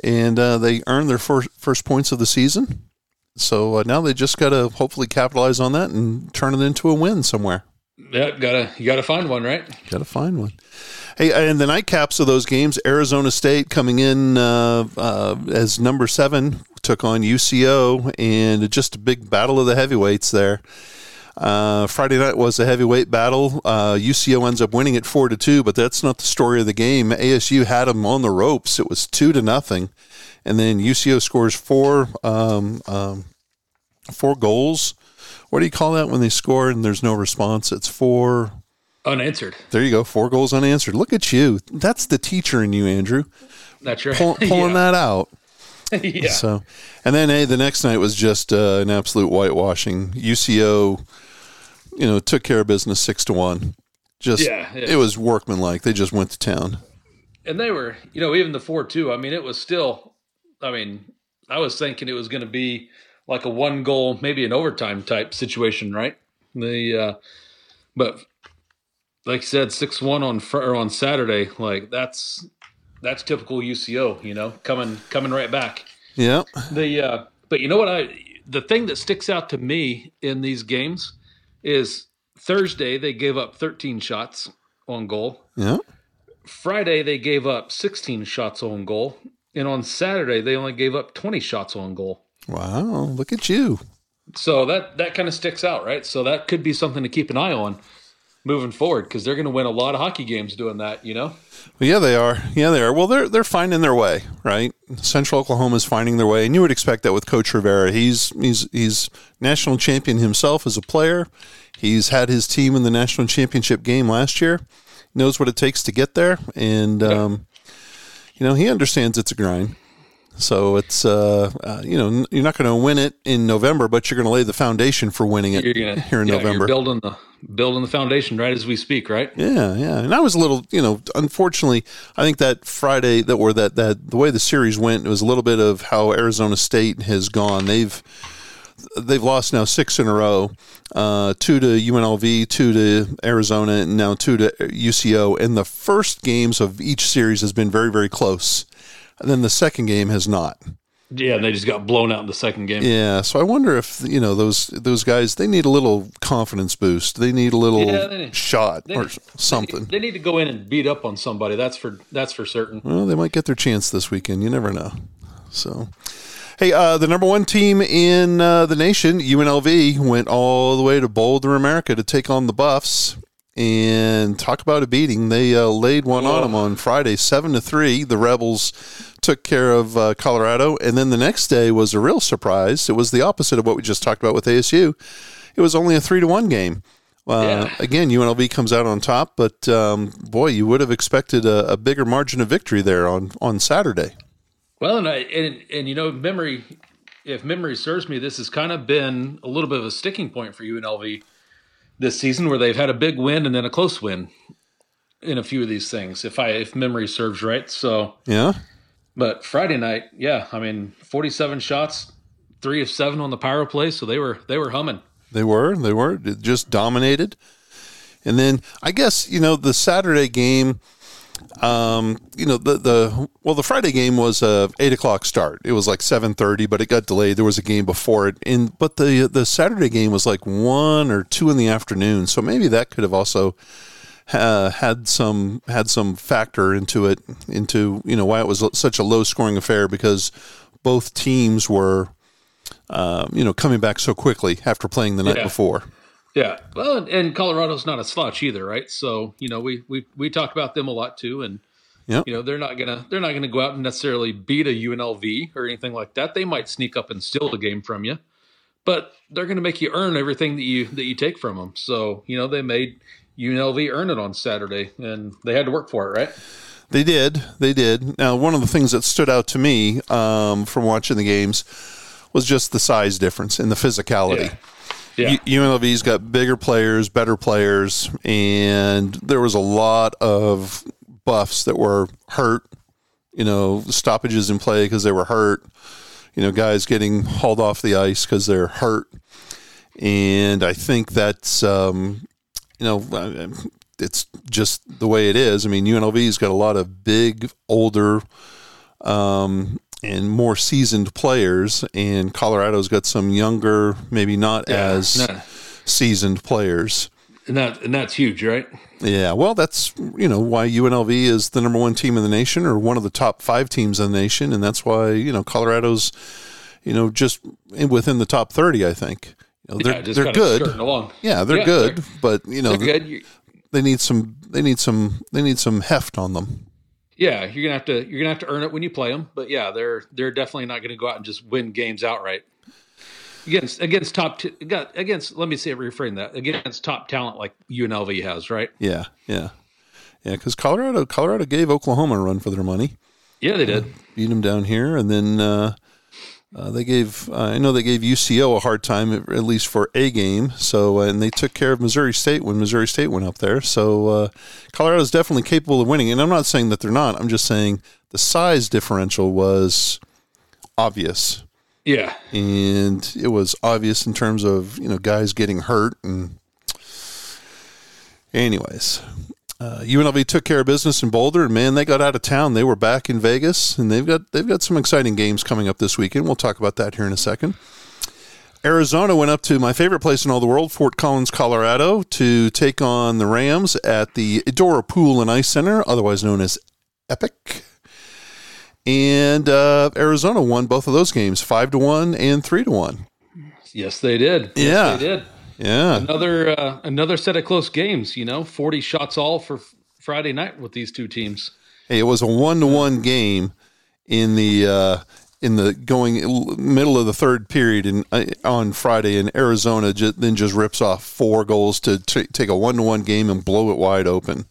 and uh, they earned their first first points of the season. So uh, now they just got to hopefully capitalize on that and turn it into a win somewhere. Yeah. Gotta you gotta find one, right? Got to find one. Hey, and the nightcaps of those games, Arizona State coming in uh, uh, as number seven took on UCO, and just a big battle of the heavyweights there. Uh, Friday night was a heavyweight battle. Uh, UCO ends up winning it four to two, but that's not the story of the game. ASU had them on the ropes. It was two to nothing, and then UCO scores four um, um, four goals. What do you call that when they score and there's no response? It's four. Unanswered. There you go. Four goals unanswered. Look at you. That's the teacher in you, Andrew. That's right. Pull, pulling that out. yeah. So, and then hey, the next night was just uh, an absolute whitewashing. UCO, you know, took care of business six to one. Just Yeah, yeah. it was workmanlike. They just went to town. and they were, you know, even the four two. I mean, it was still. I mean, I was thinking it was going to be like a one goal, maybe an overtime type situation, right? The, uh, but like you said, six one on fr- or on Saturday, like that's that's typical UCO, you know, coming coming right back. Yeah. The uh, but you know what I the thing that sticks out to me in these games is Thursday they gave up 13 shots on goal. Yeah. Friday they gave up 16 shots on goal, and on Saturday they only gave up 20 shots on goal. Wow. Look at you. So that that kind of sticks out, right? So that could be something to keep an eye on moving forward because they're going to win a lot of hockey games doing that. You know. Well, yeah, they are. Yeah, they are. Well, they're they're finding their way, right? Central Oklahoma is finding their way, and you would expect that with Coach Rivera. He's he's he's national champion himself as a player. He's had his team in the national championship game last year. Knows what it takes to get there, and um, you know he understands it's a grind. So it's uh, uh, you know you're not going to win it in November, but you're going to lay the foundation for winning it Gonna, here in yeah, November. You're building the building the foundation right as we speak, right? Yeah, yeah. And I was a little, you know, unfortunately, I think that Friday that or that that the way the series went, it was a little bit of how Arizona State has gone. They've they've lost now six in a row, uh, two to UNLV, two to Arizona, and now two to UCO. And the first games of each series has been very, very close. And then the second game has not. Yeah, and they just got blown out in the second game. Yeah, so I wonder if you know those those guys they need a little confidence boost. They need a little Yeah, need- shot They or something. They need to go in and beat up on somebody. That's for that's for certain. Well, they might get their chance this weekend. You never know. So, hey, uh, the number one team in uh, the nation, UNLV, went all the way to Boulder, America, to take on the Buffs. And talk about a beating. They uh, laid one on them on Friday, seven to three. The Rebels took care of uh, Colorado, and then the next day was a real surprise. It was the opposite of what we just talked about with ASU. It was only a three to one game. Uh, Yeah. Again, UNLV comes out on top, but um, boy, you would have expected a, a bigger margin of victory there on on Saturday. Well, and I and and you know, memory, if memory serves me, this has kind of been a little bit of a sticking point for UNLV this season, where they've had a big win and then a close win in a few of these things. If I if memory serves right, so Yeah, but Friday night, yeah, I mean, forty-seven shots, three of seven on the power play, so they were they were humming. they were. They were It just dominated. And then I guess you know the Saturday game. Um, you know the the well the Friday game was a eight o'clock start. It was like seven thirty, but it got delayed. There was a game before it, and but the the Saturday game was like one or two in the afternoon. So maybe that could have also uh, had some had some factor into it into you know why it was such a low scoring affair because both teams were um, you know coming back so quickly after playing the night Yeah. before. Yeah, well, and, Colorado's not a slouch either, right? So you know, we we we talk about them a lot too, and Yep. you know they're not gonna they're not gonna go out and necessarily beat a UNLV or anything like that. They might sneak up and steal the game from you, but they're gonna make you earn everything that you that you take from them. So you know they made UNLV earn it on Saturday, and they had to work for it, right? They did. They did. Now, one of the things that stood out to me um, from watching the games was just the size difference and the physicality. Yeah. U- UNLV's got bigger players, better players, and there was a lot of buffs that were hurt. You know, stoppages in play because they were hurt. You know, guys getting hauled off the ice because they're hurt, and I think that's um, you know uh, it's just the way it is. I mean, UNLV's got a lot of big, older, um, and more seasoned players, and Colorado's got some younger, maybe not as no. seasoned players. and that and that's huge, right? Yeah, well, that's you know why UNLV is the number one team in the nation, or one of the top five teams in the nation, and that's why you know Colorado's, you know, just in- within the top thirty. I think you know, they're yeah, just they're good. Yeah, they're Yeah, good, they're- but you know. They need some they need some they need some heft on them. Yeah, you're gonna have to you're gonna have to earn it when you play them. But yeah, they're they're definitely not gonna go out and just win games outright against against top t- against. Let me say reframe that against top talent like UNLV has, right? Yeah, yeah, yeah. Because Colorado Colorado gave Oklahoma a run for their money. Yeah, they did. beat them down here, and then uh, uh, they gave uh, I know they gave UCO a hard time at, at least for a game. So uh, and they took care of Missouri State when Missouri State went up there. So uh, Colorado is definitely capable of winning, and I'm not saying that they're not. I'm just saying the size differential was obvious, Yeah, and it was obvious in terms of you know guys getting hurt and. Anyways, uh, UNLV took care of business in Boulder, and man, they got out of town. They were back in Vegas, and they've got they've got some exciting games coming up this weekend. We'll talk about that here in a second. Arizona went up to my favorite place in all the world, Fort Collins, Colorado, to take on the Rams at the Edora Pool and Ice Center, otherwise known as Epic. And uh, Arizona won both of those games, five to one and three to one. yes, they did. Yes, Yeah. they did. Yeah. Another uh, another set of close games. You know, forty shots all for Friday night with these two teams. Hey, it was a one to one game in the uh, in the going middle of the third period in, uh, on Friday, and Arizona just, then just rips off four goals to t- take a one to one game and blow it wide open.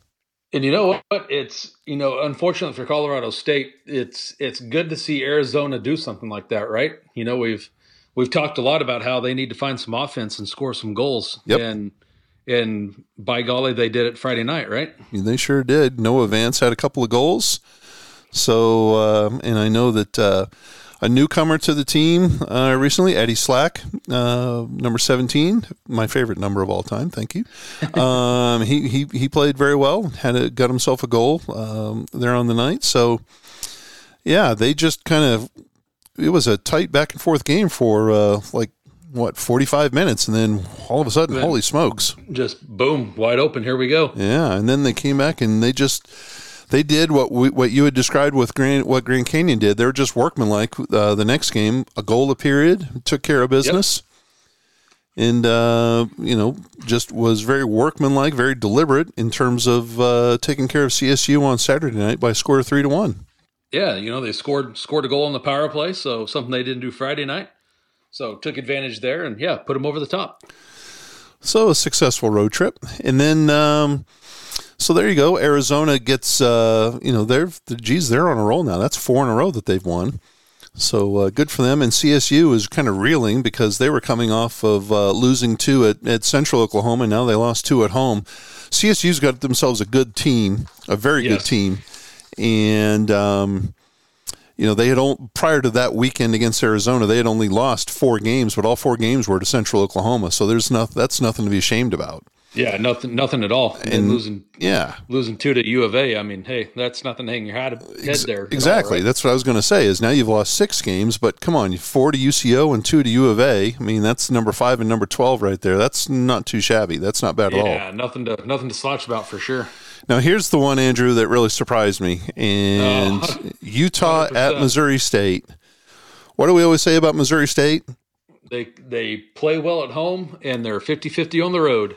And you know what? It's you know, unfortunately for Colorado State, it's it's good to see Arizona do something like that, right? You know, we've we've talked a lot about how they need to find some offense and score some goals. Yep. And and by golly, they did it Friday night, right? They sure did. Noah Vance had a couple of goals. So, uh, and I know that uh, a newcomer to the team uh, recently, Eddie Slack, uh, number 17, my favorite number of all time. Thank you. Um, he, he, he played very well, had a, got himself a goal um, there on the night. So, yeah, they just kind of, it was a tight back and forth game for uh, like, what, 45 minutes. And then all of a sudden, holy smokes. Just boom, wide open. Here we go. Yeah. And then they came back and they just, they did what we, what you had described with Grand what Grand Canyon did. They were just workmanlike. Uh, the next game, a goal a period, took care of business, and uh, you know just was very workmanlike, very deliberate in terms of uh, taking care of CSU on Saturday night by score of three to one. Yeah, you know they scored scored a goal on the power play, so something they didn't do Friday night. So took advantage there, and yeah, put them over the top. So a successful road trip, and then. Um, so there you go. Arizona gets, uh, you know, they're, the geez, they're on a roll now. That's four in a row that they've won. So uh, good for them. And CSU is kind of reeling because they were coming off of uh, losing two at, at Central Oklahoma. And now they lost two at home. CSU's got themselves a good team, a very Yes. good team. And, um, you know, they had all, prior to that weekend against Arizona, they had only lost four games, but all four games were to Central Oklahoma. So there's not, that's nothing to be ashamed about. Yeah, nothing, nothing at all. And, And- losing, Yeah. losing two to U of A. I mean, hey, that's nothing to hang your head, head there. Exactly. right? That's what I was going to say. Is now you've lost six games, but come on, four to UCO and two to U of A. I mean, that's number five and number twelve right there. That's not too shabby. That's not bad at all. Yeah, nothing to nothing to slouch about for sure. Now here's the one, Andrew, that really surprised me, and Oh, Utah at Missouri State. What do we always say about Missouri State? They they play well at home and they're 50-50 on the road.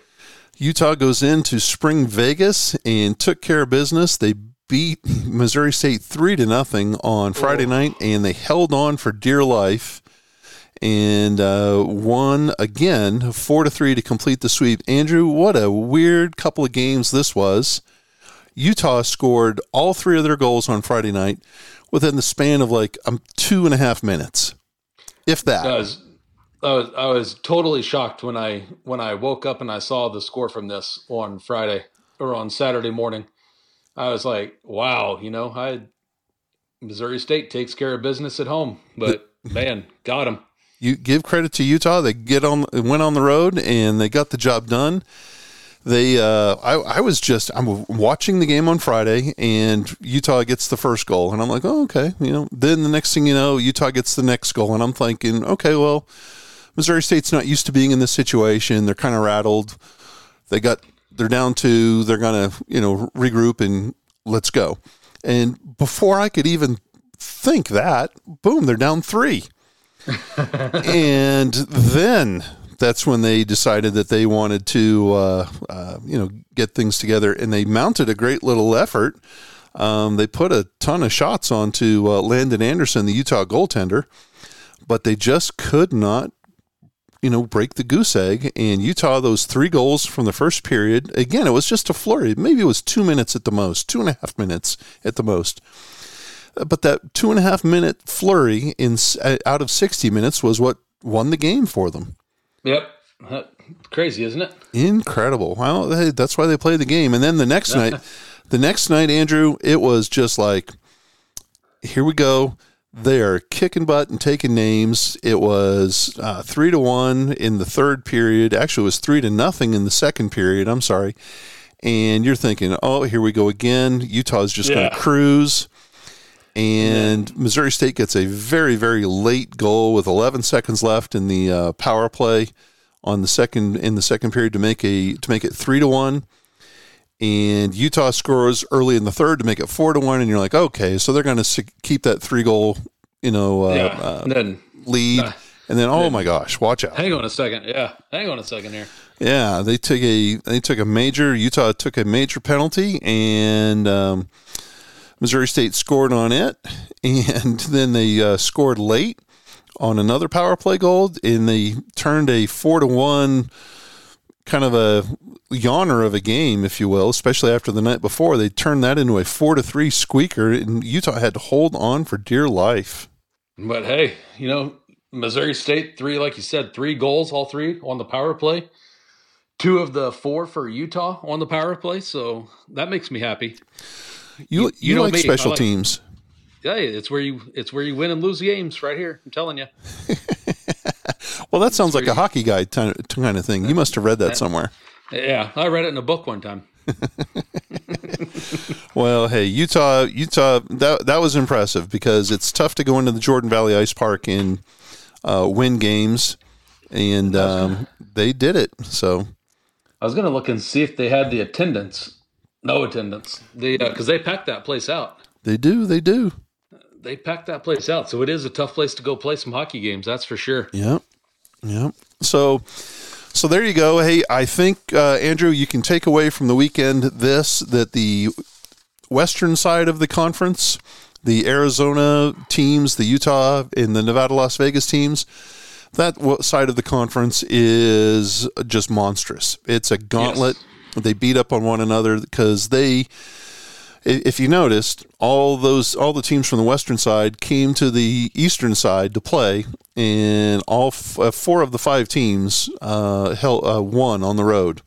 Utah goes into Spring Vegas and took care of business. They beat Missouri State three to nothing on Friday night, and they held on for dear life and uh, won again four to three to complete the sweep. Andrew, what a weird couple of games this was. Utah scored all three of their goals on Friday night within the span of like um, two and a half minutes, if that. I was, I was I was totally shocked when I when I woke up and I saw the score from this on Friday or on Saturday morning. I was like, wow, you know, I Missouri State takes care of business at home, but man, got him. you give credit to Utah. They get on, went on the road, and they got the job done. They, uh, I, I was just, I'm watching the game on Friday, and Utah gets the first goal, and I'm like, oh, okay, you know. Then the next thing you know, Utah gets the next goal, and I'm thinking, okay, well, Missouri State's not used to being in this situation. They're kind of rattled. They got, they're down to They're gonna, you know, regroup and let's go. And before I could even think that, boom, they're down three and then that's when they decided that they wanted to, uh, uh, you know, get things together, and they mounted a great little effort. Um, they put a ton of shots onto uh, Landon Anderson, the Utah goaltender, but they just could not, you know, break the goose egg. And Utah, those three goals from the first period, again, it was just a flurry. Maybe it was two minutes at the most, two and a half minutes at the most but that two and a half minute flurry in uh, out of 60 minutes was what won the game for them Yep. Crazy, isn't it? incredible. Well that's why they play the game. And then the next night the next night andrew it was just like here we go. They are kicking butt and taking names. It was uh, three to one in the third period. Actually it was three to nothing in the second period. I'm sorry. And you're thinking oh here we go again. Utah's just going to cruise and Missouri State gets a very, very late goal with 11 seconds left in the uh, power play on the second in the second period to make a to make it three to one. And Utah scores early in the third to make it four to one, and you're like, okay, so they're going to keep that three goal, you know, uh, yeah. uh, and then lead. And then, oh my gosh, watch out! Hang on a second. Yeah, hang on a second here. Yeah, they took a they took a major Utah took a major penalty, and um, Missouri State scored on it, and then they uh, scored late on another power play goal, and they turned a four to one kind of a yawner of a game, if you will, especially after the night before. They turned that into a four to three squeaker, and Utah had to hold on for dear life. But hey, you know, Missouri State, three, like you said, three goals, all three on the power play. Two of the four for Utah on the power play, so that makes me happy. You you, you like me, special like- teams. Yeah, it's where you it's where you win and lose games right here. I'm telling you. Well, that sounds like a hockey guy kind of thing. You must have read that somewhere. Yeah, I read it in a book one time. Well, hey, Utah, Utah, that that was impressive because it's tough to go into the Jordan Valley Ice Park and uh, win games, and um, they did it. So I was gonna look and see if they had the attendance. No attendance. They because they packed that place out. they do, they do. They packed that place out, so it is a tough place to go play some hockey games. That's for sure. Yep, yep. So, so there you go. Hey, I think uh, Andrew, you can take away from the weekend this that the western side of the conference, the Arizona teams, the Utah and the Nevada Las Vegas teams, that side of the conference is just monstrous. It's a gauntlet. They beat up on one another because they if you noticed, all those all the teams from the western side came to the eastern side to play, and all f- uh, four of the five teams uh, held uh, won on the road.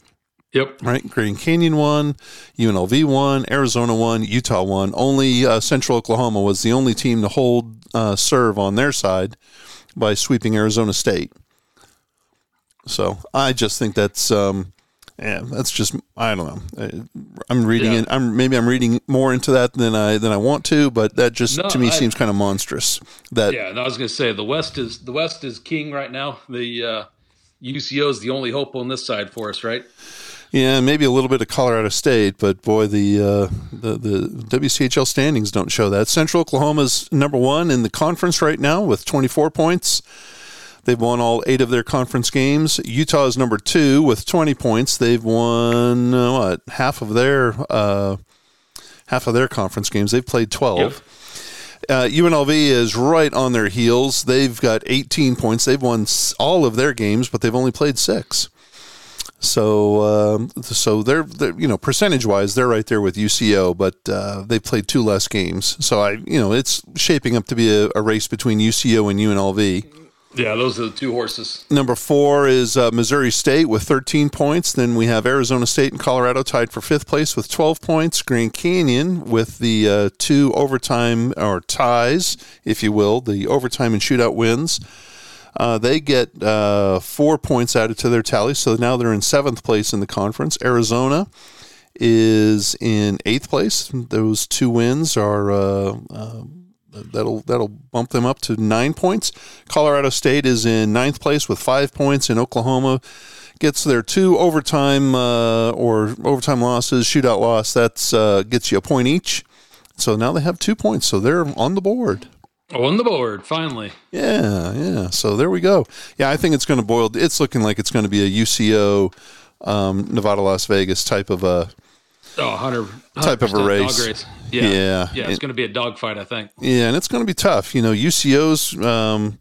Yep. Right, Grand Canyon won, UNLV won, Arizona won, Utah won. Only uh, Central Oklahoma was the only team to hold uh, serve on their side by sweeping Arizona State. So I just think that's um, yeah, that's just I don't know. I'm reading Yeah. it. I'm maybe I'm reading more into that than I than I want to, but that just No, to me I- seems kind of monstrous. That Yeah, and I was gonna say the West is the West is king right now. The uh, UCO is the only hope on this side for us, right? Yeah, maybe a little bit of Colorado State, but boy, the uh, the the WCHL standings don't show that. Central Oklahoma's number one in the conference right now with 24 points. They've won all eight of their conference games. Utah is number two with 20 points. They've won uh, what half of their uh, half of their conference games. They've played 12. Uh, UNLV is right on their heels. They've got 18 points. They've won all of their games, but they've only played six. So, um, so they're, they're you know percentage wise they're right there with UCO, but uh, they played two less games. So I you know it's shaping up to be a, a race between UCO and UNLV. Yeah, those are the two horses. Number four is uh, Missouri State with 13 points. Then we have Arizona State and Colorado tied for fifth place with 12 points. Grand Canyon with the uh, two overtime or ties, if you will, the overtime and shootout wins. Uh, they get uh, four points added to their tally, so now they're in seventh place in the conference. Arizona is in eighth place. Those two wins are uh, uh, that'll that'll bump them up to nine points. Colorado State is in ninth place with five points, and Oklahoma gets their two overtime uh, or overtime losses, shootout loss. That's uh, gets you a point each. So now they have two points, so they're on the board. On the board, finally. Yeah, yeah. So there we go. Yeah, I think it's going to boil. It's looking like it's going to be a UCO, um, Nevada, Las Vegas type of a. Oh, 100, Type of a race. Dog race. Yeah. Yeah. Yeah, it's It- going to be a dogfight, I think. Yeah, and it's going to be tough. You know, UCO's. Um,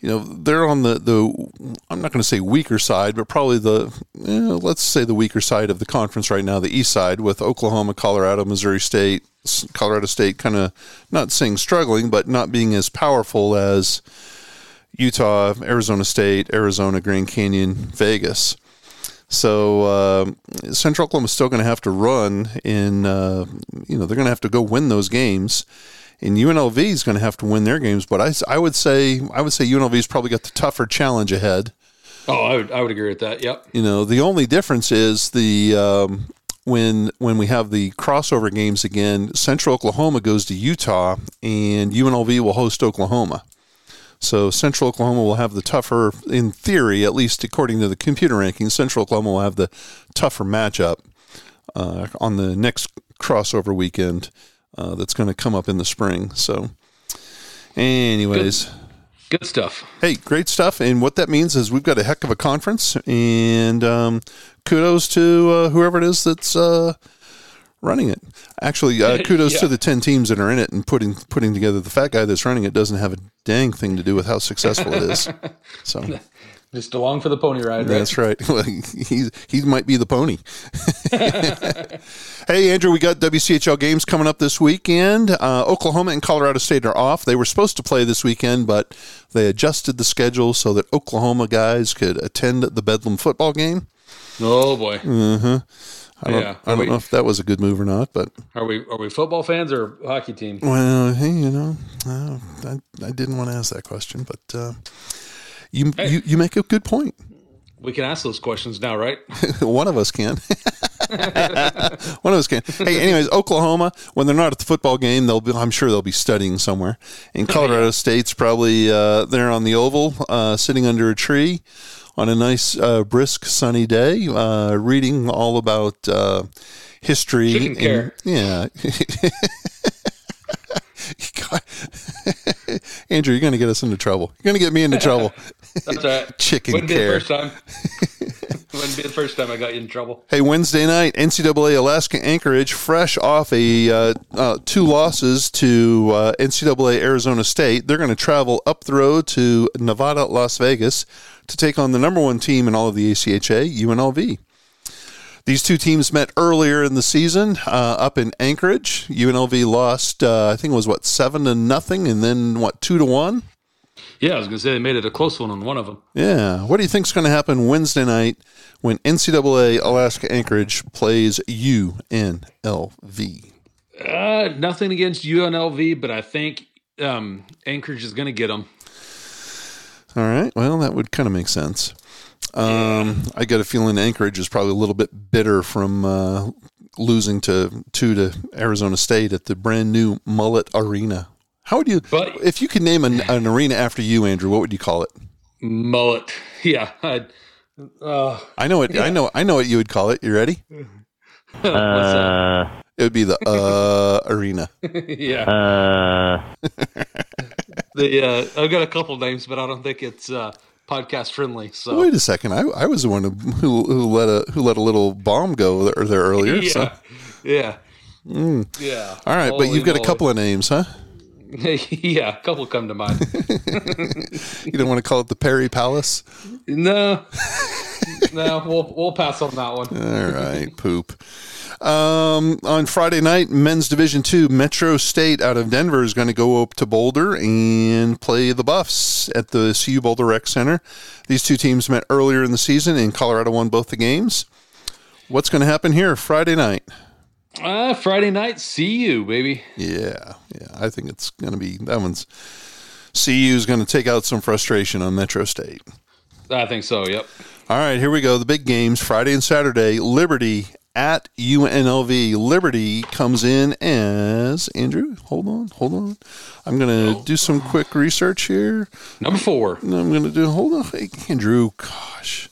you know, they're on the the. I'm not going to say weaker side, but probably the. eh, let's say the weaker side of the conference right now, the East side with Oklahoma, Colorado, Missouri State, Colorado State, kind of not saying struggling, but not being as powerful as Utah, Arizona State, Arizona, Grand Canyon, Vegas. So um Central Oklahoma's still going to have to run in. Uh, you know, they're going to have to go win those games, and UNLV is going to have to win their games. But I, I would say I would say UNLV's probably got the tougher challenge ahead. Oh, I would, I would agree with that. Yep. You know, the only difference is the um, when when we have the crossover games again, Central Oklahoma goes to Utah, and UNLV will host Oklahoma. So Central Oklahoma will have the tougher, in theory, at least according to the computer rankings, Central Oklahoma will have the tougher matchup uh, on the next crossover weekend uh, that's going to come up in the spring. So, anyways, Good stuff. Hey, great stuff. And what that means is we've got a heck of a conference. And um, kudos to uh, whoever it is that's uh, running it. Actually, uh, kudos Yeah. to the 10 teams that are in it and putting putting together. The fat guy that's running it doesn't have a dang thing to do with how successful it is. So Just along for the pony ride, right? that's right. Well, he's, he might be the pony. hey, Andrew, we got WCHL games coming up this weekend. Uh, Oklahoma and Colorado State are off. They were supposed to play this weekend, but they adjusted the schedule so that Oklahoma guys could attend the Bedlam football game. Oh boy. I don't, Yeah. I don't we- know if that was a good move or not, but Are we are we football fans or hockey team? well, hey, you know, uh, I, I didn't want to ask that question, but uh, you, Hey. you you make a good point. We can ask those questions now, right? One of us can. One of us can. Hey, anyways, Oklahoma, when they're not at the football game, they'll be, I'm sure they'll be studying somewhere. And Colorado State's probably uh, there on the oval, uh, sitting under a tree on a nice, uh, brisk, sunny day, uh, reading all about uh, history. Chicken care. yeah. Andrew, you're going to get us into trouble. You're going to get me into trouble. That's right. Chicken Wouldn't care. be the first time. Wouldn't be the first time I got you in trouble. Hey, Wednesday night, NCAA Alaska Anchorage, fresh off a uh, uh, two losses to uh, NCAA Arizona State. They're going to travel up the road to Nevada, Las Vegas to take on the number one team in all of the ACHA, UNLV. These two teams met earlier in the season uh, up in Anchorage. UNLV lost, uh, I think it was what seven to nothing, and then what two to one. Yeah, I was gonna say they made it a close one on one of them. Yeah. What do you think is going to happen Wednesday night when NCAA Alaska Anchorage plays UNLV? Uh, nothing against UNLV, but I think um, Anchorage is gonna get them. All right. Well, that would kind of make sense. Um, I got a feeling Anchorage is probably a little bit bitter from uh, losing to two to Arizona State at the brand new Mullet Arena. How would you, But- if you could name an, an arena after you, Andrew? What would you call it? Mullet. Yeah. I'd, uh, I know it. I know. I know what you would call it. You ready? what's that? It would be the uh arena. yeah. The uh, I've got a couple names, but I don't think it's uh, podcast friendly. So Wait a second. I, I was the one who, who who let a who let a little bomb go there, there earlier. yeah, So. yeah, yeah. All right, but you've got a couple of names, huh? yeah, a couple come to mind. You don't want to call it the Perry Palace? no, no, we'll we'll pass on that one. All right, poop. Um, on Friday night, men's Division Two, Metro State out of Denver is going to go up to Boulder and play the Buffs at the CU Boulder Rec Center. These two teams met earlier in the season, and Colorado won both the games. What's going to happen here Friday night? Uh, Friday night, see you, baby. Yeah, yeah, I think it's going to be that one's. CU is going to take out some frustration on Metro State. I think so. Yep. All right, here we go. The big games Friday and Saturday. Liberty at UNLV. Liberty comes in as Andrew. Hold on, hold on. I'm going to do some quick research here. Number four. I'm going to do. Hold on, hey, Andrew. Gosh,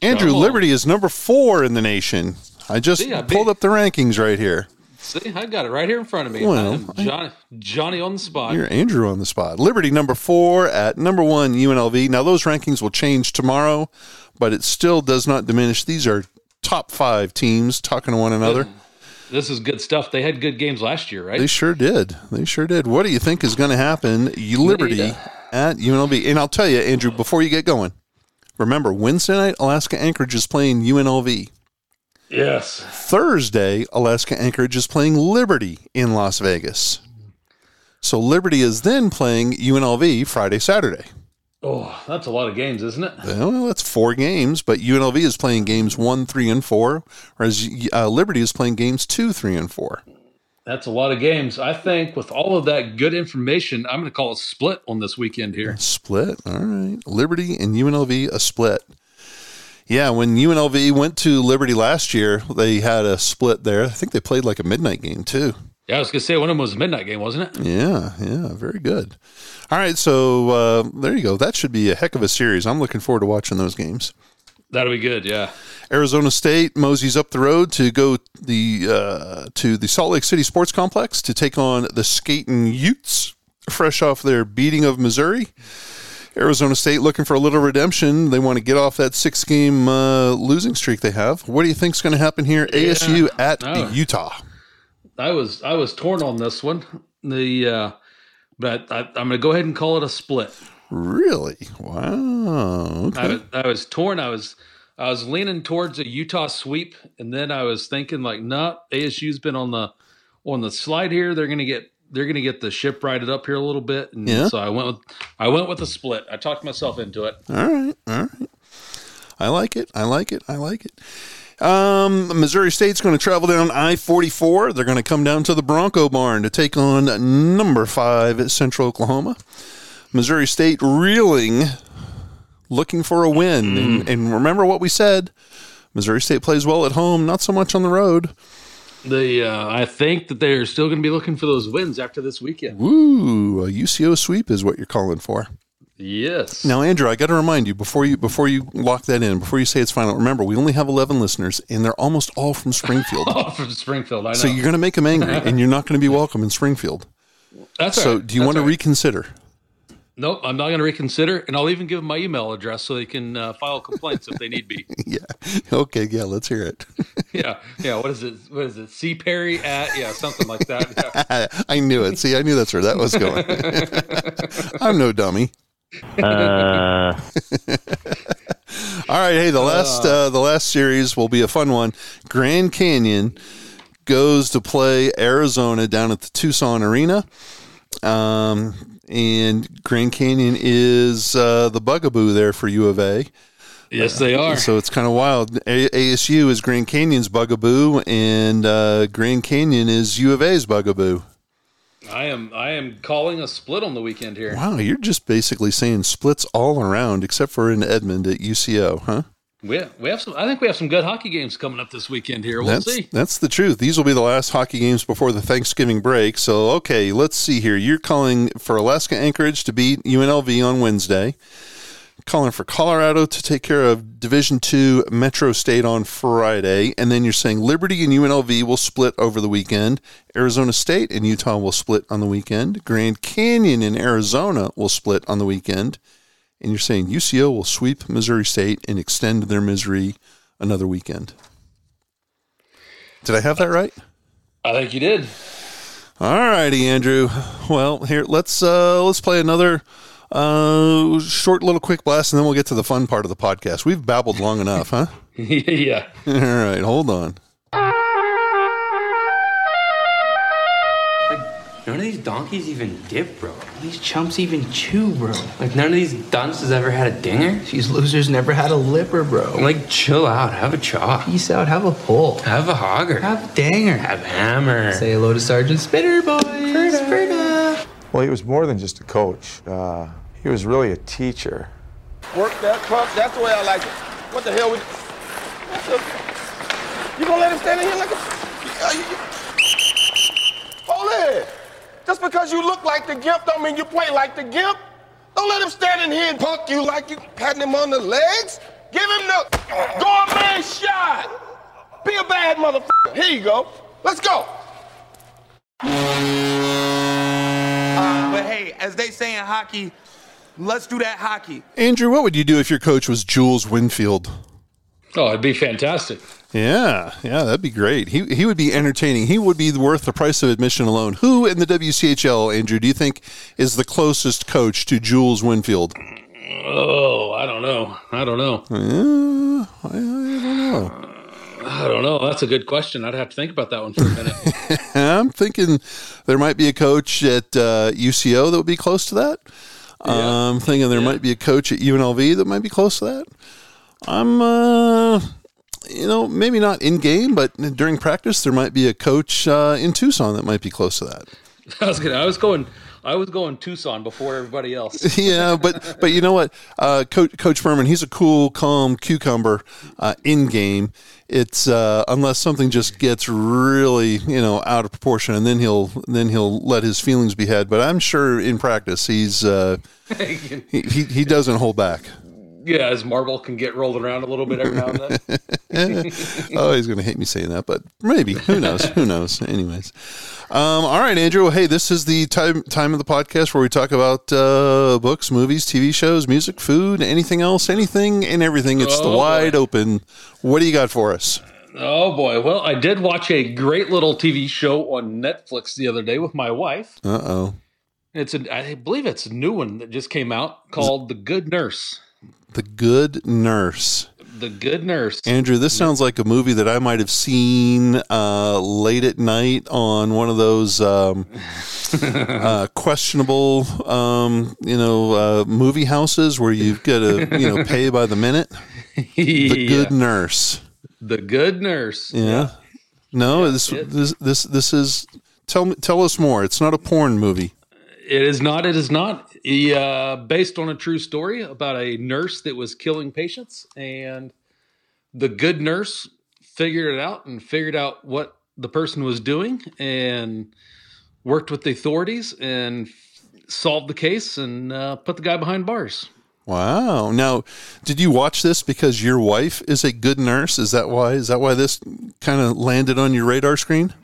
Andrew. Liberty is number four in the nation. I just See, I pulled beat- up the rankings right here. See, I got it right here in front of me. Well, Johnny, Johnny on the spot. You're Andrew on the spot. Liberty number four at number one UNLV. Now those rankings will change tomorrow, but it still does not diminish. These are top five teams talking to one another. This is good stuff. They had good games last year, right? They sure did. They sure did. What do you think is going to happen? You Liberty at UNLV. And I'll tell you, Andrew, before you get going, remember Wednesday night, Alaska Anchorage is playing UNLV. Yes. Thursday, Alaska Anchorage is playing Liberty in Las Vegas. So Liberty is then playing UNLV Friday, Saturday. Oh, that's a lot of games, isn't it? Well, that's four games, but UNLV is playing games one, three, and four, whereas uh, Liberty is playing games two, three, and four. That's a lot of games. I think with all of that good information, I'm going to call a split on this weekend here. Split. All right. Liberty and UNLV, a split. Yeah, when UNLV went to Liberty last year, they had a split there. I think they played like a midnight game, too. Yeah, I was going to say one of them was a midnight game, wasn't it? Yeah, yeah, very good. All right, so uh, there you go. That should be a heck of a series. I'm looking forward to watching those games. That'll be good. Yeah. Arizona State moseys up the road to go the uh, to the Salt Lake City Sports Complex to take on the Skating Utes. fresh off their beating of Missouri. Arizona State looking for a little redemption. They want to get off that six game uh, losing streak they have. What do you think's going to happen here? ASU at Oh. Utah. I was I was torn on this one. The uh, but I, I'm going to go ahead and call it a split. Really? Wow. Okay. I, was, I was torn. I was I was leaning towards a Utah sweep, and then I was thinking like, nah, ASU's been on the on the slide here. They're gonna get they're gonna get the ship righted up here a little bit, and Yeah. so I went with I went with a split. I talked myself into it. All right, all right. I like it. I like it. I like it. Um, Missouri State's going to travel down I forty four. They're going to come down to the Bronco Barn to take on number five at Central Oklahoma. Missouri State reeling, looking for a win. And, and remember what we said: Missouri State plays well at home, not so much on the road. The uh, I think that they're still going to be looking for those wins after this weekend. Woo! a UCO sweep is what you're calling for. Yes. Now, Andrew, I got to remind you before you before you lock that in, before you say it's final. Remember, we only have 11 listeners, and they're almost all from Springfield. Oh, from Springfield. I know. So you're going to make them angry, and you're not going to be welcome in Springfield. That's all So, right. do you That's want to reconsider? Nope, I'm not going to reconsider, and I'll even give them my email address so they can uh, file complaints if they need be. Yeah. Okay. Yeah. Let's hear it. Yeah, yeah. What is it? What is it? C Perry at yeah, something like that. Yeah. I knew it. See, I knew that's where that was going. I'm no dummy. Uh, All right. Hey, the last uh, the last series will be a fun one. Grand Canyon goes to play Arizona down at the Tucson Arena. Um, and Grand Canyon is uh, the bugaboo there for U of A. Yes, they are. So it's kind of wild. A- ASU is Grand Canyon's bugaboo, and uh, Grand Canyon is U of A's bugaboo. I am. I am calling a split on the weekend here. Wow, you're just basically saying splits all around, except for in Edmond at UCO, huh? We have, we have some. I think we have some good hockey games coming up this weekend here. We'll That's see. that's the truth. These will be the last hockey games before the Thanksgiving break. So okay, let's see here. You're calling for Alaska Anchorage to beat UNLV on Wednesday. Calling for Colorado to take care of Division Two Metro State on Friday, and then you're saying Liberty and UNLV will split over the weekend. Arizona State and Utah will split on the weekend. Grand Canyon and Arizona will split on the weekend, and you're saying UCO will sweep Missouri State and extend their misery another weekend. Did I have that right? I think you did. All righty, Andrew. Well, here let's uh let's play another uh short little quick blast and then we'll get to the fun part of the podcast. We've babbled long enough, huh? yeah. All right, hold on. None of these donkeys even dip, bro. These chumps even chew, bro. Like, none of these dunces ever had a dinger. These losers never had a lipper, bro. Like, chill out. Have a chop. Peace out, have a pull. Have a hogger. Have a danger. Have a hammer. Say hello to Sergeant Spitter, boys. Ferda. Well, he was more than just a coach. Uh, he was really a teacher. Work that truck. That's the way I like it. What the hell? We, That's a- you gonna let him stand in here like a? You- you- Hold it. Just because you look like the gimp don't mean you play like the gimp. Don't let him stand in here and punk you like you patting him on the legs. Give him the gourmet shot. Be a bad motherfucker. Here you go. Let's go. Uh, but hey, as they say in hockey, let's do that hockey. Andrew, what would you do if your coach was Jules Winnfield? Oh, it'd be fantastic. Yeah, yeah, that'd be great. He he would be entertaining. He would be worth the price of admission alone. Who in the WCHL, Andrew, do you think is the closest coach to Jules Winnfield? Oh, I don't know. I don't know. Uh, I, I don't know. I don't know. That's a good question. I'd have to think about that one for a minute. I'm thinking there might be a coach at uh, UCO that would be close to that. I'm thinking there might be a coach at UNLV that might be close to that. I'm, uh, you know, maybe not in game, but during practice, there might be a coach uh, in Tucson that might be close to that. I was gonna. I was going. I was going Tucson before everybody else. yeah, but but you know what, uh, Coach Coach Furman, he's a cool, calm cucumber uh, in game. It's uh, unless something just gets really you know out of proportion, and then he'll then he'll let his feelings be had. But I'm sure in practice he's uh, he, he he doesn't hold back. Yeah, as marble can get rolled around a little bit every now and then. oh, he's going to hate me saying that, but maybe. Who knows? Who knows? Anyways. Um, all right, Andrew. Hey, this is the time time of the podcast where we talk about uh, books, movies, TV shows, music, food, anything else, anything and everything. It's the Oh, wide boy. open. What do you got for us? Oh boy! Well, I did watch a great little TV show on Netflix the other day with my wife. Uh oh. It's a, I believe it's a new one that just came out called The Good Nurse. The Good Nurse. The Good Nurse. Andrew, this sounds like a movie that I might have seen uh, late at night on one of those um, uh, questionable, um, you know, uh, movie houses where you've got to, you know, pay by the minute. The Good Nurse. The Good Nurse. Yeah. No, this, this this this is. Tell me, tell us more. It's not a porn movie. It is not. It is not. He, uh, based on a true story about a nurse that was killing patients, and the good nurse figured it out and figured out what the person was doing, and worked with the authorities and solved the case and uh, put the guy behind bars. Wow. Now, did you watch this because your wife is a good nurse? Is that why? Is that why this kind of landed on your radar screen?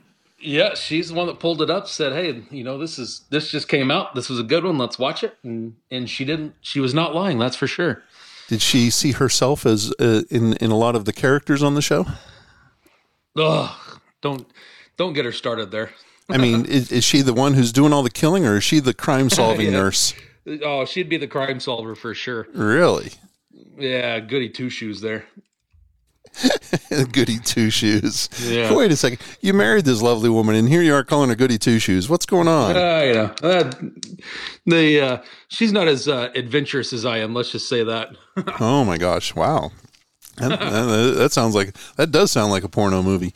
Yeah, she's the one that pulled it up. Said, "Hey, you know, this is this just came out. This was a good one. Let's watch it." And and she didn't. She was not lying. That's for sure. Did she see herself as uh, in in a lot of the characters on the show? Ugh, don't don't get her started there. I mean, is, is she the one who's doing all the killing, or is she the crime solving Yeah. nurse? Oh, she'd be the crime solver for sure. Really? Yeah, goody two shoes there. goody two shoes. Yeah. Wait a second. You married this lovely woman, and here you are calling her goody two shoes. What's going on? Uh, you know, uh, the uh, she's not as uh, adventurous as I am. Let's just say that. oh my gosh! Wow. That, that, that sounds like that does sound like a porno movie.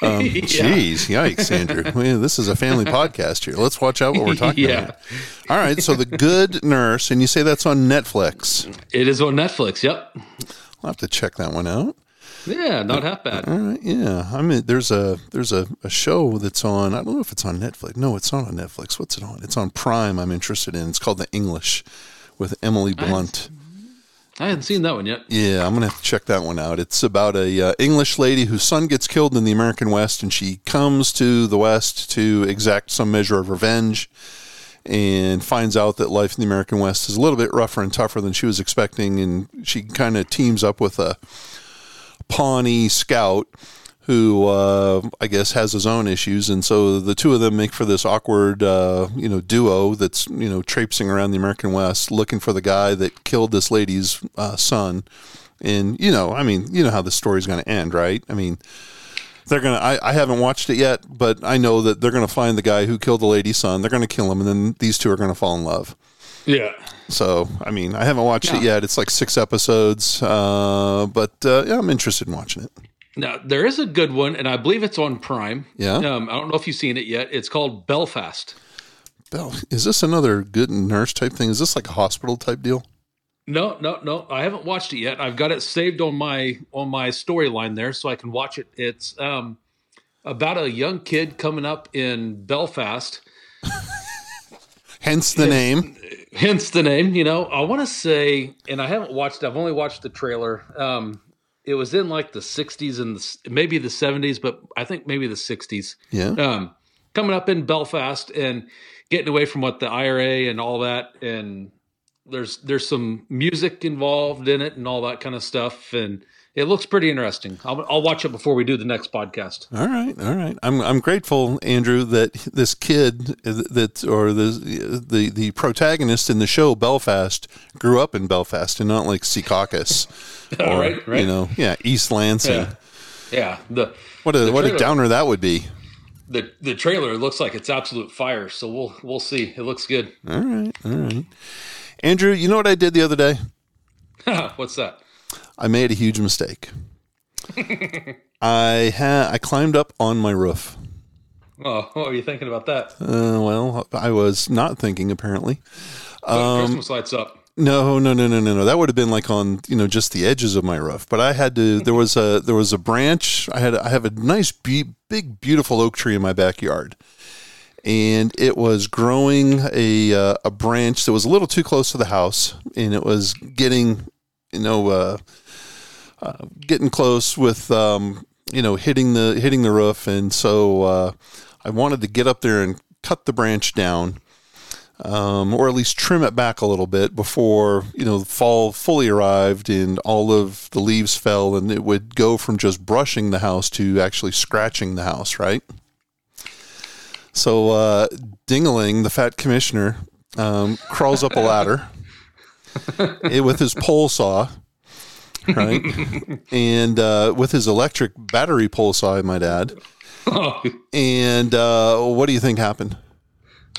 Um, Yeah. Jeez, yikes, Andrew. Well, this is a family podcast here. Let's watch out what we're talking Yeah. about. All right, so the Good Nurse, and you say that's on Netflix. It is on Netflix. Yep. I'll have to check that one out. Yeah, not half bad. Right, yeah. I mean, there's a there's a, a show that's on. I don't know if it's on Netflix. No, it's not on Netflix. What's it on? It's on Prime. I'm interested in. It's called The English with Emily Blunt. I hadn't seen that one yet. Yeah, I'm gonna have to check that one out. It's about a uh, English lady whose son gets killed in the American West, and she comes to the West to exact some measure of revenge, and finds out that life in the American West is a little bit rougher and tougher than she was expecting, and she kind of teams up with a Pawnee scout who uh, I guess has his own issues, and so the two of them make for this awkward, uh, you know, duo that's you know traipsing around the American West looking for the guy that killed this lady's uh, son. And you know, I mean, you know how the story's going to end, right? I mean, they're gonna. I, I haven't watched it yet, but I know that they're gonna find the guy who killed the lady's son. They're gonna kill him, and then these two are gonna fall in love. Yeah. So, I mean, I haven't watched it yet. It's like six episodes, uh, but uh, yeah, I'm interested in watching it. Now there is a good one, and I believe it's on Prime. Yeah? Um, I don't know if you've seen it yet. It's called Belfast. Bell, is this another good nurse type thing? Is this like a hospital type deal? No, no, no. I haven't watched it yet. I've got it saved on my on my storyline there, so I can watch it. It's um, about a young kid coming up in Belfast. Hence the name. Hence the name. You know, I want to say, and I haven't watched. I've only watched the trailer. Um, it was in like the '60s and the, maybe the '70s, but I think maybe the '60s. Yeah. Um, coming up in Belfast and getting away from what the IRA and all that, and there's there's some music involved in it and all that kind of stuff, and it looks pretty interesting. I'll, I'll watch it before we do the next podcast. All right, all right. I'm I'm grateful, Andrew, that this kid that or the the the protagonist in the show Belfast grew up in Belfast and not like Secaucus, or Right, right. you know, yeah, East Lansing. Yeah, yeah. The What a the what a downer that would be. the the trailer looks like it's absolute fire. So we'll we'll see. It looks good. All right, all right. Andrew, you know what I did the other day? What's that? I made a huge mistake. I had I climbed up on my roof. Oh, what were you thinking about that? Uh, well, I was not thinking apparently. Um, Christmas lights up. No, no, no, no, no, no. That would have been like on you know just the edges of my roof. But I had to. There was a there was a branch. I had I have a nice be- big beautiful oak tree in my backyard, and it was growing a uh, a branch that was a little too close to the house, and it was getting you know, uh, uh, getting close with, um, you know, hitting the hitting the roof, and so uh, I wanted to get up there and cut the branch down, um, or at least trim it back a little bit before you know fall fully arrived and all of the leaves fell, and it would go from just brushing the house to actually scratching the house, right? So uh, Dingaling, the fat commissioner, um, crawls up a ladder eh, with his pole saw, right, and uh, with his electric battery pole saw, I might add. And uh, what do you think happened?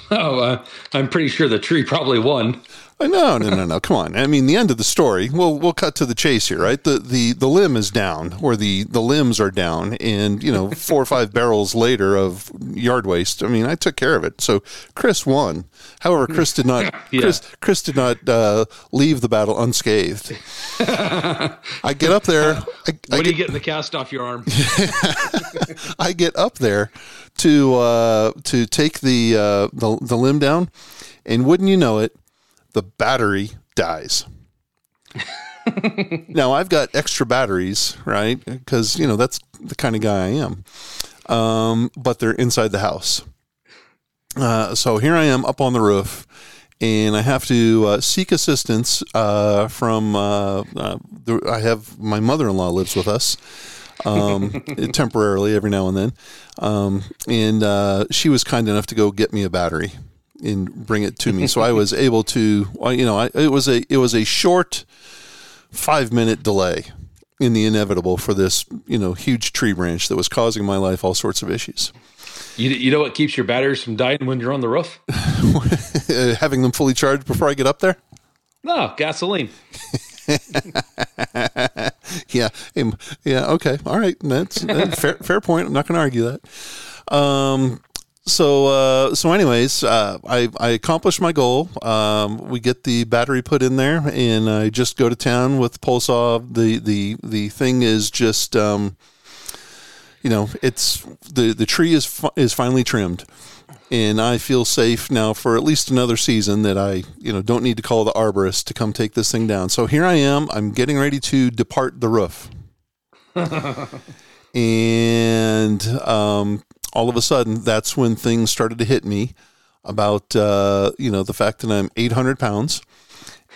Oh, uh, I'm pretty sure the tree probably won. Uh, No, no, no, no. Come on. I mean, the end of the story. We'll we'll cut to the chase here, right? The the the limb is down, or the the limbs are down, and you know, four or five barrels later of yard waste. I mean, I took care of it. So Chris won. However, Chris did not. Yeah. Chris Chris did not uh, leave the battle unscathed. I get up there. I, I What are get, you getting the cast off your arm? I get up there to uh, to take the, uh, the the limb down, and wouldn't you know it, the battery dies. now I've got extra batteries, right? Because you know that's the kind of guy I am. Um, but they're inside the house. Uh, so here I am up on the roof, and I have to uh, seek assistance uh, from. Uh, uh, the, I have my mother-in-law lives with us um, temporarily every now and then, um, and uh, she was kind enough to go get me a battery and bring it to me. So I was able to, you know, I, it was a it was a short five minute delay in the inevitable for this you know huge tree branch that was causing my life all sorts of issues. You, you know what keeps your batteries from dying when you're on the roof? Having them fully charged before I get up there. No, gasoline. yeah, yeah, okay, all right. That's, that's fair. Fair point. I'm not going to argue that. Um, so, uh, so, anyways, uh, I I accomplished my goal. Um, we get the battery put in there, and I just go to town with saw. The the the thing is just, um, you know, it's the the tree is fi- is finally trimmed. And I feel safe now for at least another season that I, you know, don't need to call the arborist to come take this thing down. So here I am. I'm getting ready to depart the roof. and um, all of a sudden, that's when things started to hit me about, uh, you know, the fact that I'm 800 pounds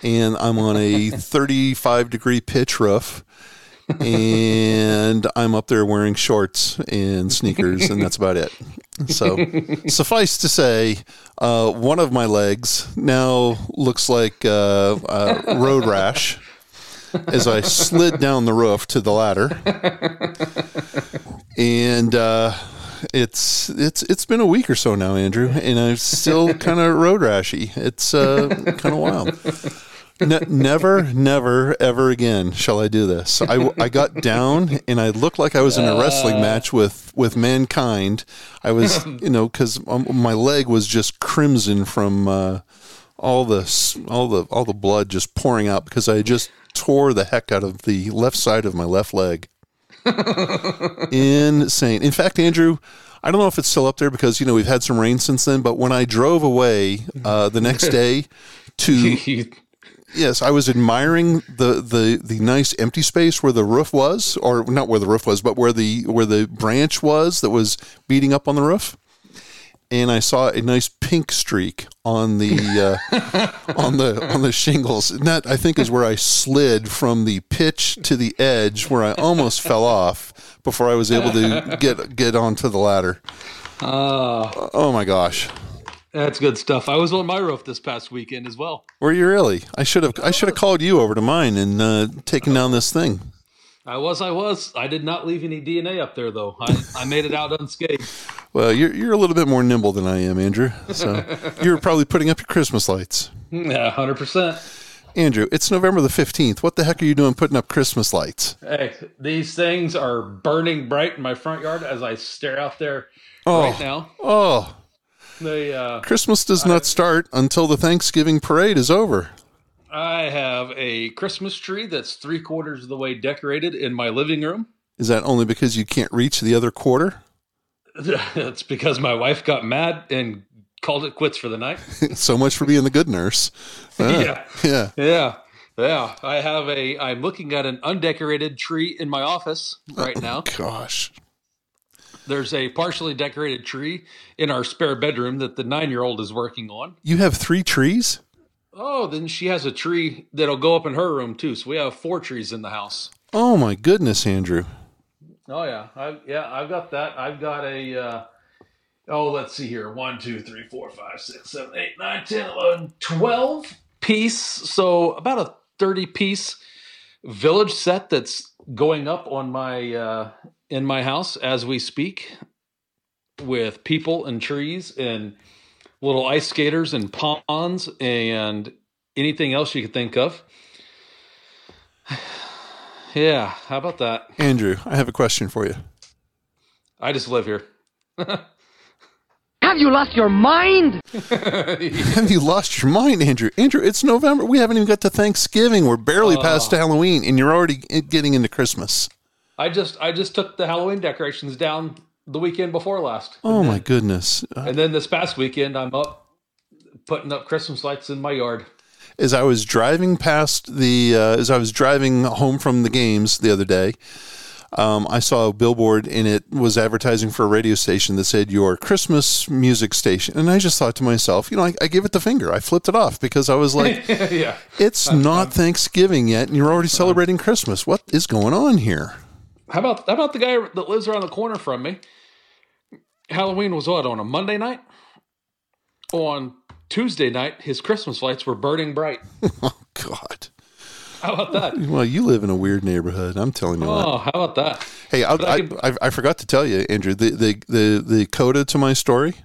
and I'm on a 35 degree pitch roof. And I'm up there wearing shorts and sneakers, and that's about it. So, suffice to say, uh, one of my legs now looks like uh, uh, road rash as I slid down the roof to the ladder, and uh, it's it's it's been a week or so now, Andrew, and I'm still kind of road rashy. It's uh, kind of wild. Ne- never, never, ever again shall I do this. I, I got down and I looked like I was in a wrestling match with, with mankind. I was, you know, because my leg was just crimson from uh, all the all the all the blood just pouring out because I just tore the heck out of the left side of my left leg. Insane. In fact, Andrew, I don't know if it's still up there because you know we've had some rain since then. But when I drove away uh, the next day to Yes, I was admiring the, the the nice empty space where the roof was, or not where the roof was, but where the where the branch was that was beating up on the roof. And I saw a nice pink streak on the uh, on the on the shingles. And that I think is where I slid from the pitch to the edge, where I almost fell off before I was able to get get onto the ladder. Uh, Oh my gosh! That's good stuff. I was on my roof this past weekend as well. Were you really? I should have I should have called you over to mine and uh, taken down this thing. I was, I was. I did not leave any DNA up there though. I, I made it out unscathed. Well, you're you're a little bit more nimble than I am, Andrew. So you're probably putting up your Christmas lights. Yeah, hundred percent. Andrew, it's November the 15th. What the heck are you doing putting up Christmas lights? Hey, these things are burning bright in my front yard as I stare out there Oh. right now. Oh, They, uh, Christmas does not start until the Thanksgiving parade is over. I have a Christmas tree that's three quarters of the way decorated in my living room. Is that only because you can't reach the other quarter? That's because my wife got mad and called it quits for the night. so much for being the good nurse. Ah, Yeah. Yeah. Yeah. Yeah, I have a. I'm looking at an undecorated tree in my office right now. Gosh. There's a partially decorated tree in our spare bedroom that the nine year old is working on. You have three trees? Oh, then she has a tree that'll go up in her room too. So we have four trees in the house. Oh my goodness, Andrew. Oh yeah, I yeah, I've got that. I've got a. Uh, oh, let's see here. One, two, three, four, five, six, seven, eight, nine, ten, eleven, twelve piece. So about a thirty piece village set that's going up on my uh, in my house as we speak, with people and trees and little ice skaters and ponds and anything else you could think of. Yeah, how about that? Andrew, I have a question for you. I just live here. Have you lost your mind? have you lost your mind, Andrew? Andrew, it's November. We haven't even got to Thanksgiving. We're barely Oh. past ah. Halloween, and you're already getting into Christmas. I just I just took the Halloween decorations down the weekend before last. Oh my goodness. Uh, And then this past weekend I'm up putting up Christmas lights in my yard. as I was driving past the, uh, as I was driving home from the games the other day, um, I saw a billboard and it was advertising for a radio station that said your Christmas music station. And I just thought to myself, you know, I, I gave it the finger. I flipped it off because I was like, yeah. it's not Thanksgiving yet and you're already celebrating Christmas. What is going on here? How about how about the guy that lives around the corner from me? Halloween was what on a Monday night? On Tuesday night, his Christmas lights were burning bright. Oh, God. How about that? Well, you live in a weird neighborhood. I'm telling you what. Oh, how about that? Hey, I, I I, I forgot to tell you, Andrew, the, the, the, the coda to my story.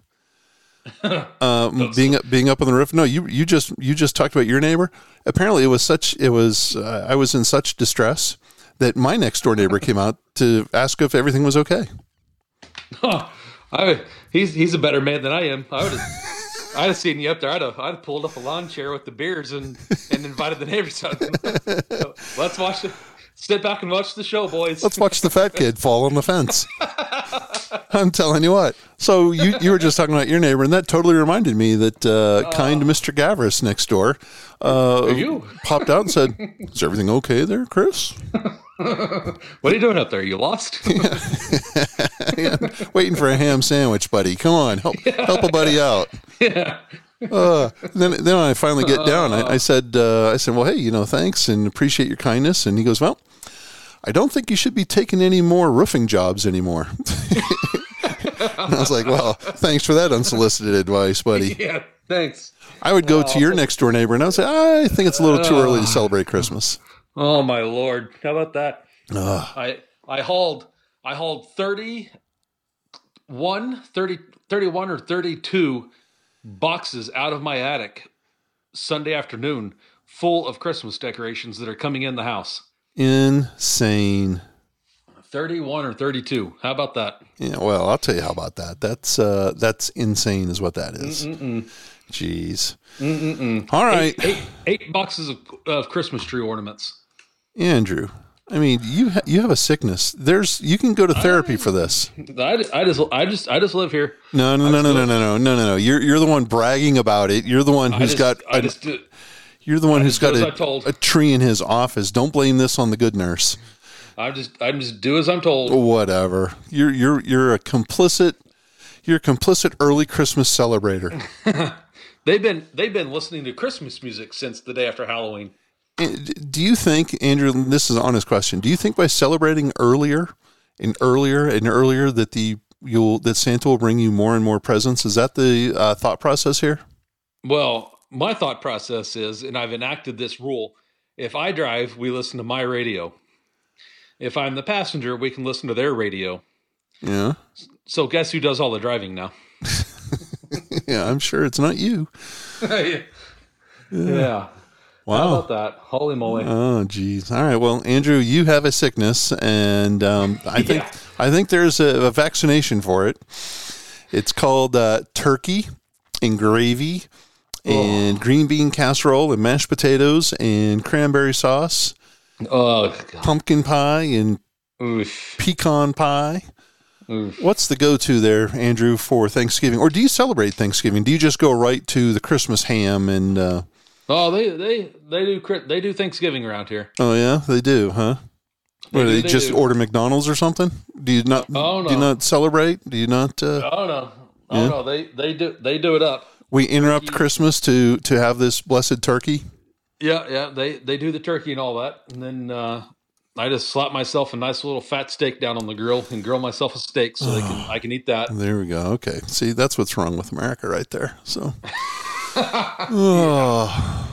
Um, being up, being up on the roof. No, you you just you just talked about your neighbor. Apparently, it was such it was uh, I was in such distress that my next door neighbor came out to ask if everything was okay. Huh. I, he's he's a better man than I am. I would have I'd have seen you up there. I'd have I'd have pulled up a lawn chair with the beers and and invited the neighbors out. So, let's watch it. Sit back and watch the show, boys. Let's watch the fat kid fall on the fence. I'm telling you what. So you you were just talking about your neighbor, and that totally reminded me that uh, kind Mr. Gavris next door uh, you? popped out and said, "Is everything okay there, Chris?" what are you doing up there? You lost? Yeah, waiting for a ham sandwich, buddy. Come on, help help a buddy out. yeah. Uh, then then I finally get down, I, I said uh, I said, "Well, hey, you know, thanks and appreciate your kindness." And he goes, "Well." I don't think you should be taking any more roofing jobs anymore. and I was like, well, thanks for that unsolicited advice, buddy. Yeah. Thanks. I would go to your next door neighbor and I would say, I think it's a little too early to celebrate Christmas. Oh my lord! How about that? Ugh. I I hauled I hauled 31, 30, 31 or 32 boxes out of my attic Sunday afternoon full of Christmas decorations that are coming in the house. Insane. 31 or 32. How about that? Yeah, well, I'll tell you how about that. That's uh, that's insane, is what that is. Mm-mm. Jeez. Mm-mm. All right, Eight, eight, eight boxes of, of Christmas tree ornaments. Andrew, I mean, you ha- you have a sickness. There's you can go to therapy I, for this. I, I just I just I just live here. No no no no no, no no no no no. You're you're the one bragging about it. You're the one who's I just, got. I a, just do, you're the one I who's got a, a tree in his office. Don't blame this on the good nurse. I'm just I'm just do as I'm told. Whatever. You're you're you're a complicit. You're a complicit early Christmas celebrator. they've been they've been listening to Christmas music since the day after Halloween. Do you think, Andrew? This is an honest question. Do you think by celebrating earlier and earlier and earlier that the you'll that Santa will bring you more and more presents? Is that the uh, thought process here? Well, my thought process is, and I've enacted this rule: if I drive, we listen to my radio. If I'm the passenger, we can listen to their radio. Yeah, So guess who does all the driving now? yeah. I'm sure it's not you. yeah. yeah. How about that? Holy moly! Oh, geez. All right. Well, Andrew, you have a sickness, and um, I think Yeah. I think there's a, a vaccination for it. It's called uh, turkey and gravy, and green bean casserole, and mashed potatoes, and cranberry sauce, Oh, God. pumpkin pie, and Oof. pecan pie. Oof. What's the go-to there, Andrew, for Thanksgiving? Or do you celebrate Thanksgiving? Do you just go right to the Christmas ham and uh, Oh, they they they do they do Thanksgiving around here. Oh yeah, they do, huh? They do they, they just do. order McDonald's or something? Do you not? Oh, no. Do you not celebrate? Do you not? Uh, Oh no, oh Yeah. no, they they do they do it up. we interrupt Christmas to to have this blessed turkey. Yeah, yeah, they they do the turkey and all that, and then uh, I just slap myself a nice little fat steak down on the grill and grill myself a steak so they can I can eat that. There we go. Okay. See, that's what's wrong with America right there. So, oh,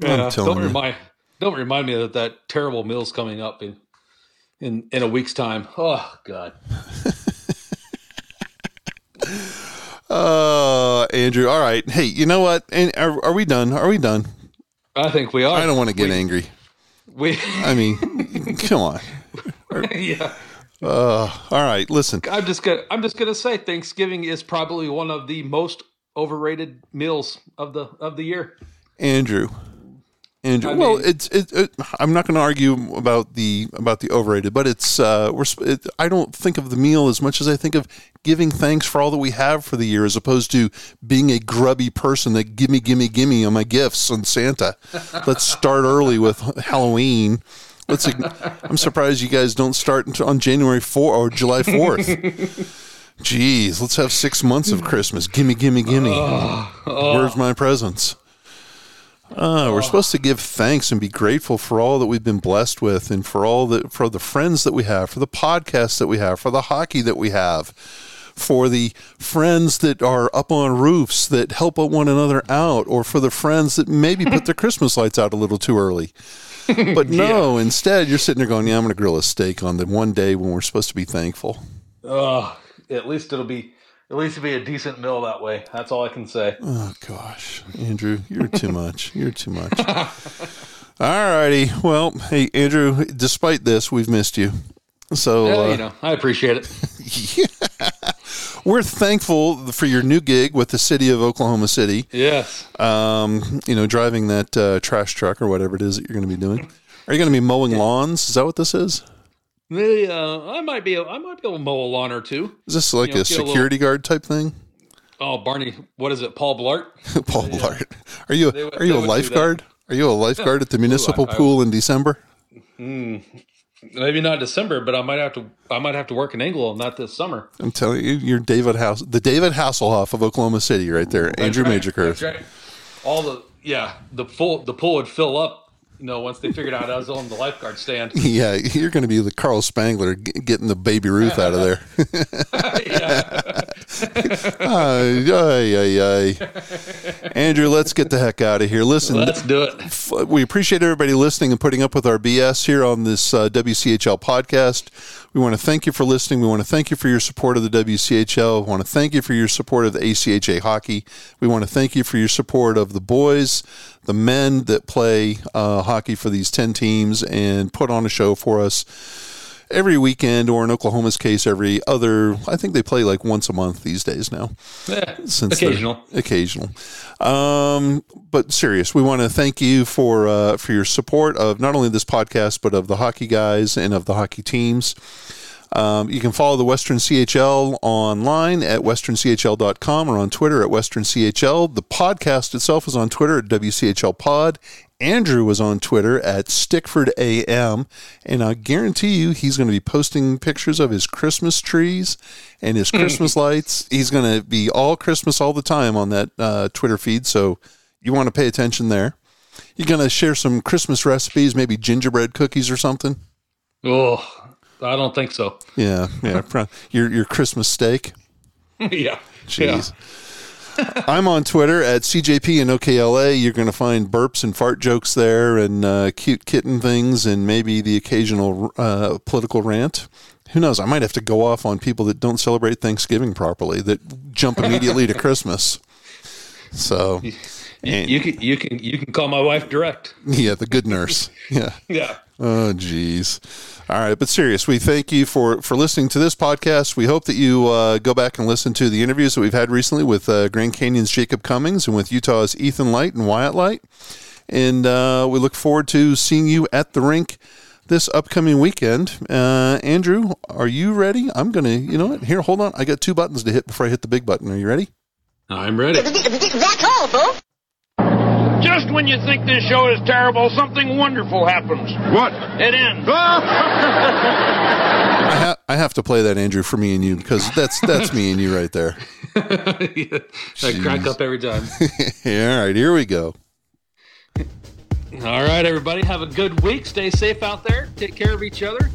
Yeah, don't you. remind don't remind me that that terrible meal's coming up in in in a week's time. Oh God, Uh, Andrew. All right. Hey, you know what? Are, are we done? Are we done? I think we are. I don't want to get We- angry. We I mean, come on. yeah. Uh, all right. Listen. I'm just gonna I'm just gonna say Thanksgiving is probably one of the most overrated meals of the of the year. Andrew. Andrew. I well, mean- it's it, it. I'm not going to argue about the about the overrated, but it's uh, we're. It, I don't think of the meal as much as I think of giving thanks for all that we have for the year, as opposed to being a grubby person that gimme, gimme, gimme on my gifts on Santa. Let's start early with Halloween. Let's. I'm surprised you guys don't start until- on January 4 or July 4th. Jeez, let's have six months of Christmas. Gimme, gimme, gimme. Where's my presents? Uh, we're supposed to give thanks and be grateful for all that we've been blessed with, and for all the for the friends that we have, for the podcasts that we have, for the hockey that we have, for the friends that are up on roofs that help one another out, or for the friends that maybe put their Christmas lights out a little too early. But no, instead you're sitting there going, "Yeah, I'm going to grill a steak on the one day when we're supposed to be thankful." Oh, at least it'll be at least it'll be a decent meal that way. That's all I can say. Oh gosh, Andrew, you're too much. You're too much. All righty. Well, hey Andrew, despite this, we've missed you. So Yeah, uh, you know, I appreciate it. yeah. we're thankful for your new gig with the city of Oklahoma City. Yes. Um, you know, driving that uh, trash truck or whatever it is that you're going to be doing. Are you going to be mowing lawns? Is that what this is? Maybe, uh, I might be I might be able to mow a lawn or two. Is this like You know, a get a little- security guard type thing? Oh, Barney, what is it? Paul Blart? Paul Blart. Are you They are you a would do that. lifeguard? Are you a lifeguard at the municipal I- I- pool in December? Hmm. Maybe not December, but I might have to. I might have to work an angle on that this summer. I'm telling you, you're David House, the David Hasselhoff of Oklahoma City, right there. Andrew right, Majorcurve. that's right. All the yeah, the pool the pool would fill up. You know, once they figured out I was on the lifeguard stand. Yeah, you're going to be the Carl Spackler g- getting the Baby Ruth out of there. ay, ay, ay. Andrew, let's get the heck out of here. Listen, Let's do it. f- we appreciate everybody listening and putting up with our BS here on this uh, WCHL podcast. We want to thank you for listening. We want to thank you for your support of the WCHL. We want to thank you for your support of the ACHA hockey. We want to thank you for your support of the boys, the men that play uh, hockey for these 10 teams and put on a show for us every weekend, or in Oklahoma's case, every other. I think they play like once a month these days now. Yeah, Since occasional. occasional. Um, but serious, we want to thank you for uh, for your support of not only this podcast but of the hockey guys and of the hockey teams. Um, you can follow the Western CHL online at westernchl.com or on Twitter at Western CHL. The podcast itself is on Twitter at WCHL Pod. Andrew was on Twitter at Stickford AM, and I guarantee you he's going to be posting pictures of his Christmas trees and his Christmas lights. He's going to be all Christmas all the time on that uh, Twitter feed, so you want to pay attention there. You're going to share some Christmas recipes, maybe gingerbread cookies or something. Oh, I don't think so. Yeah, yeah. your your Christmas steak. yeah. Jeez. I'm on Twitter at CJP and OKLA. You're going to find burps and fart jokes there, and uh, cute kitten things, and maybe the occasional uh, political rant. Who knows? I might have to go off on people that don't celebrate Thanksgiving properly, that jump immediately to Christmas. So, You can you can you can call my wife direct. yeah, the good nurse. Yeah. Yeah. Oh, geez. All right, but serious, we thank you for for listening to this podcast. We hope that you uh, go back and listen to the interviews that we've had recently with uh, Grand Canyon's Jacob Cummings and with Utah's Ethan Light and Wyatt Light. And uh, we look forward to seeing you at the rink this upcoming weekend. Uh, Andrew, are you ready? I'm gonna. You know what? Here, hold on. I got two buttons to hit before I hit the big button. Are you ready? I'm ready. That's all, folks. Just when you think this show is terrible, something wonderful happens. What? It ends. I, ha- I have to play that Andrew for me and you because that's that's me and you right there. I crack up every time. yeah, all right, here we go. All right, everybody, have a good week. Stay safe out there. Take care of each other.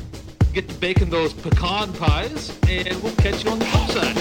Get to baking those pecan pies, and we'll catch you on the flip side.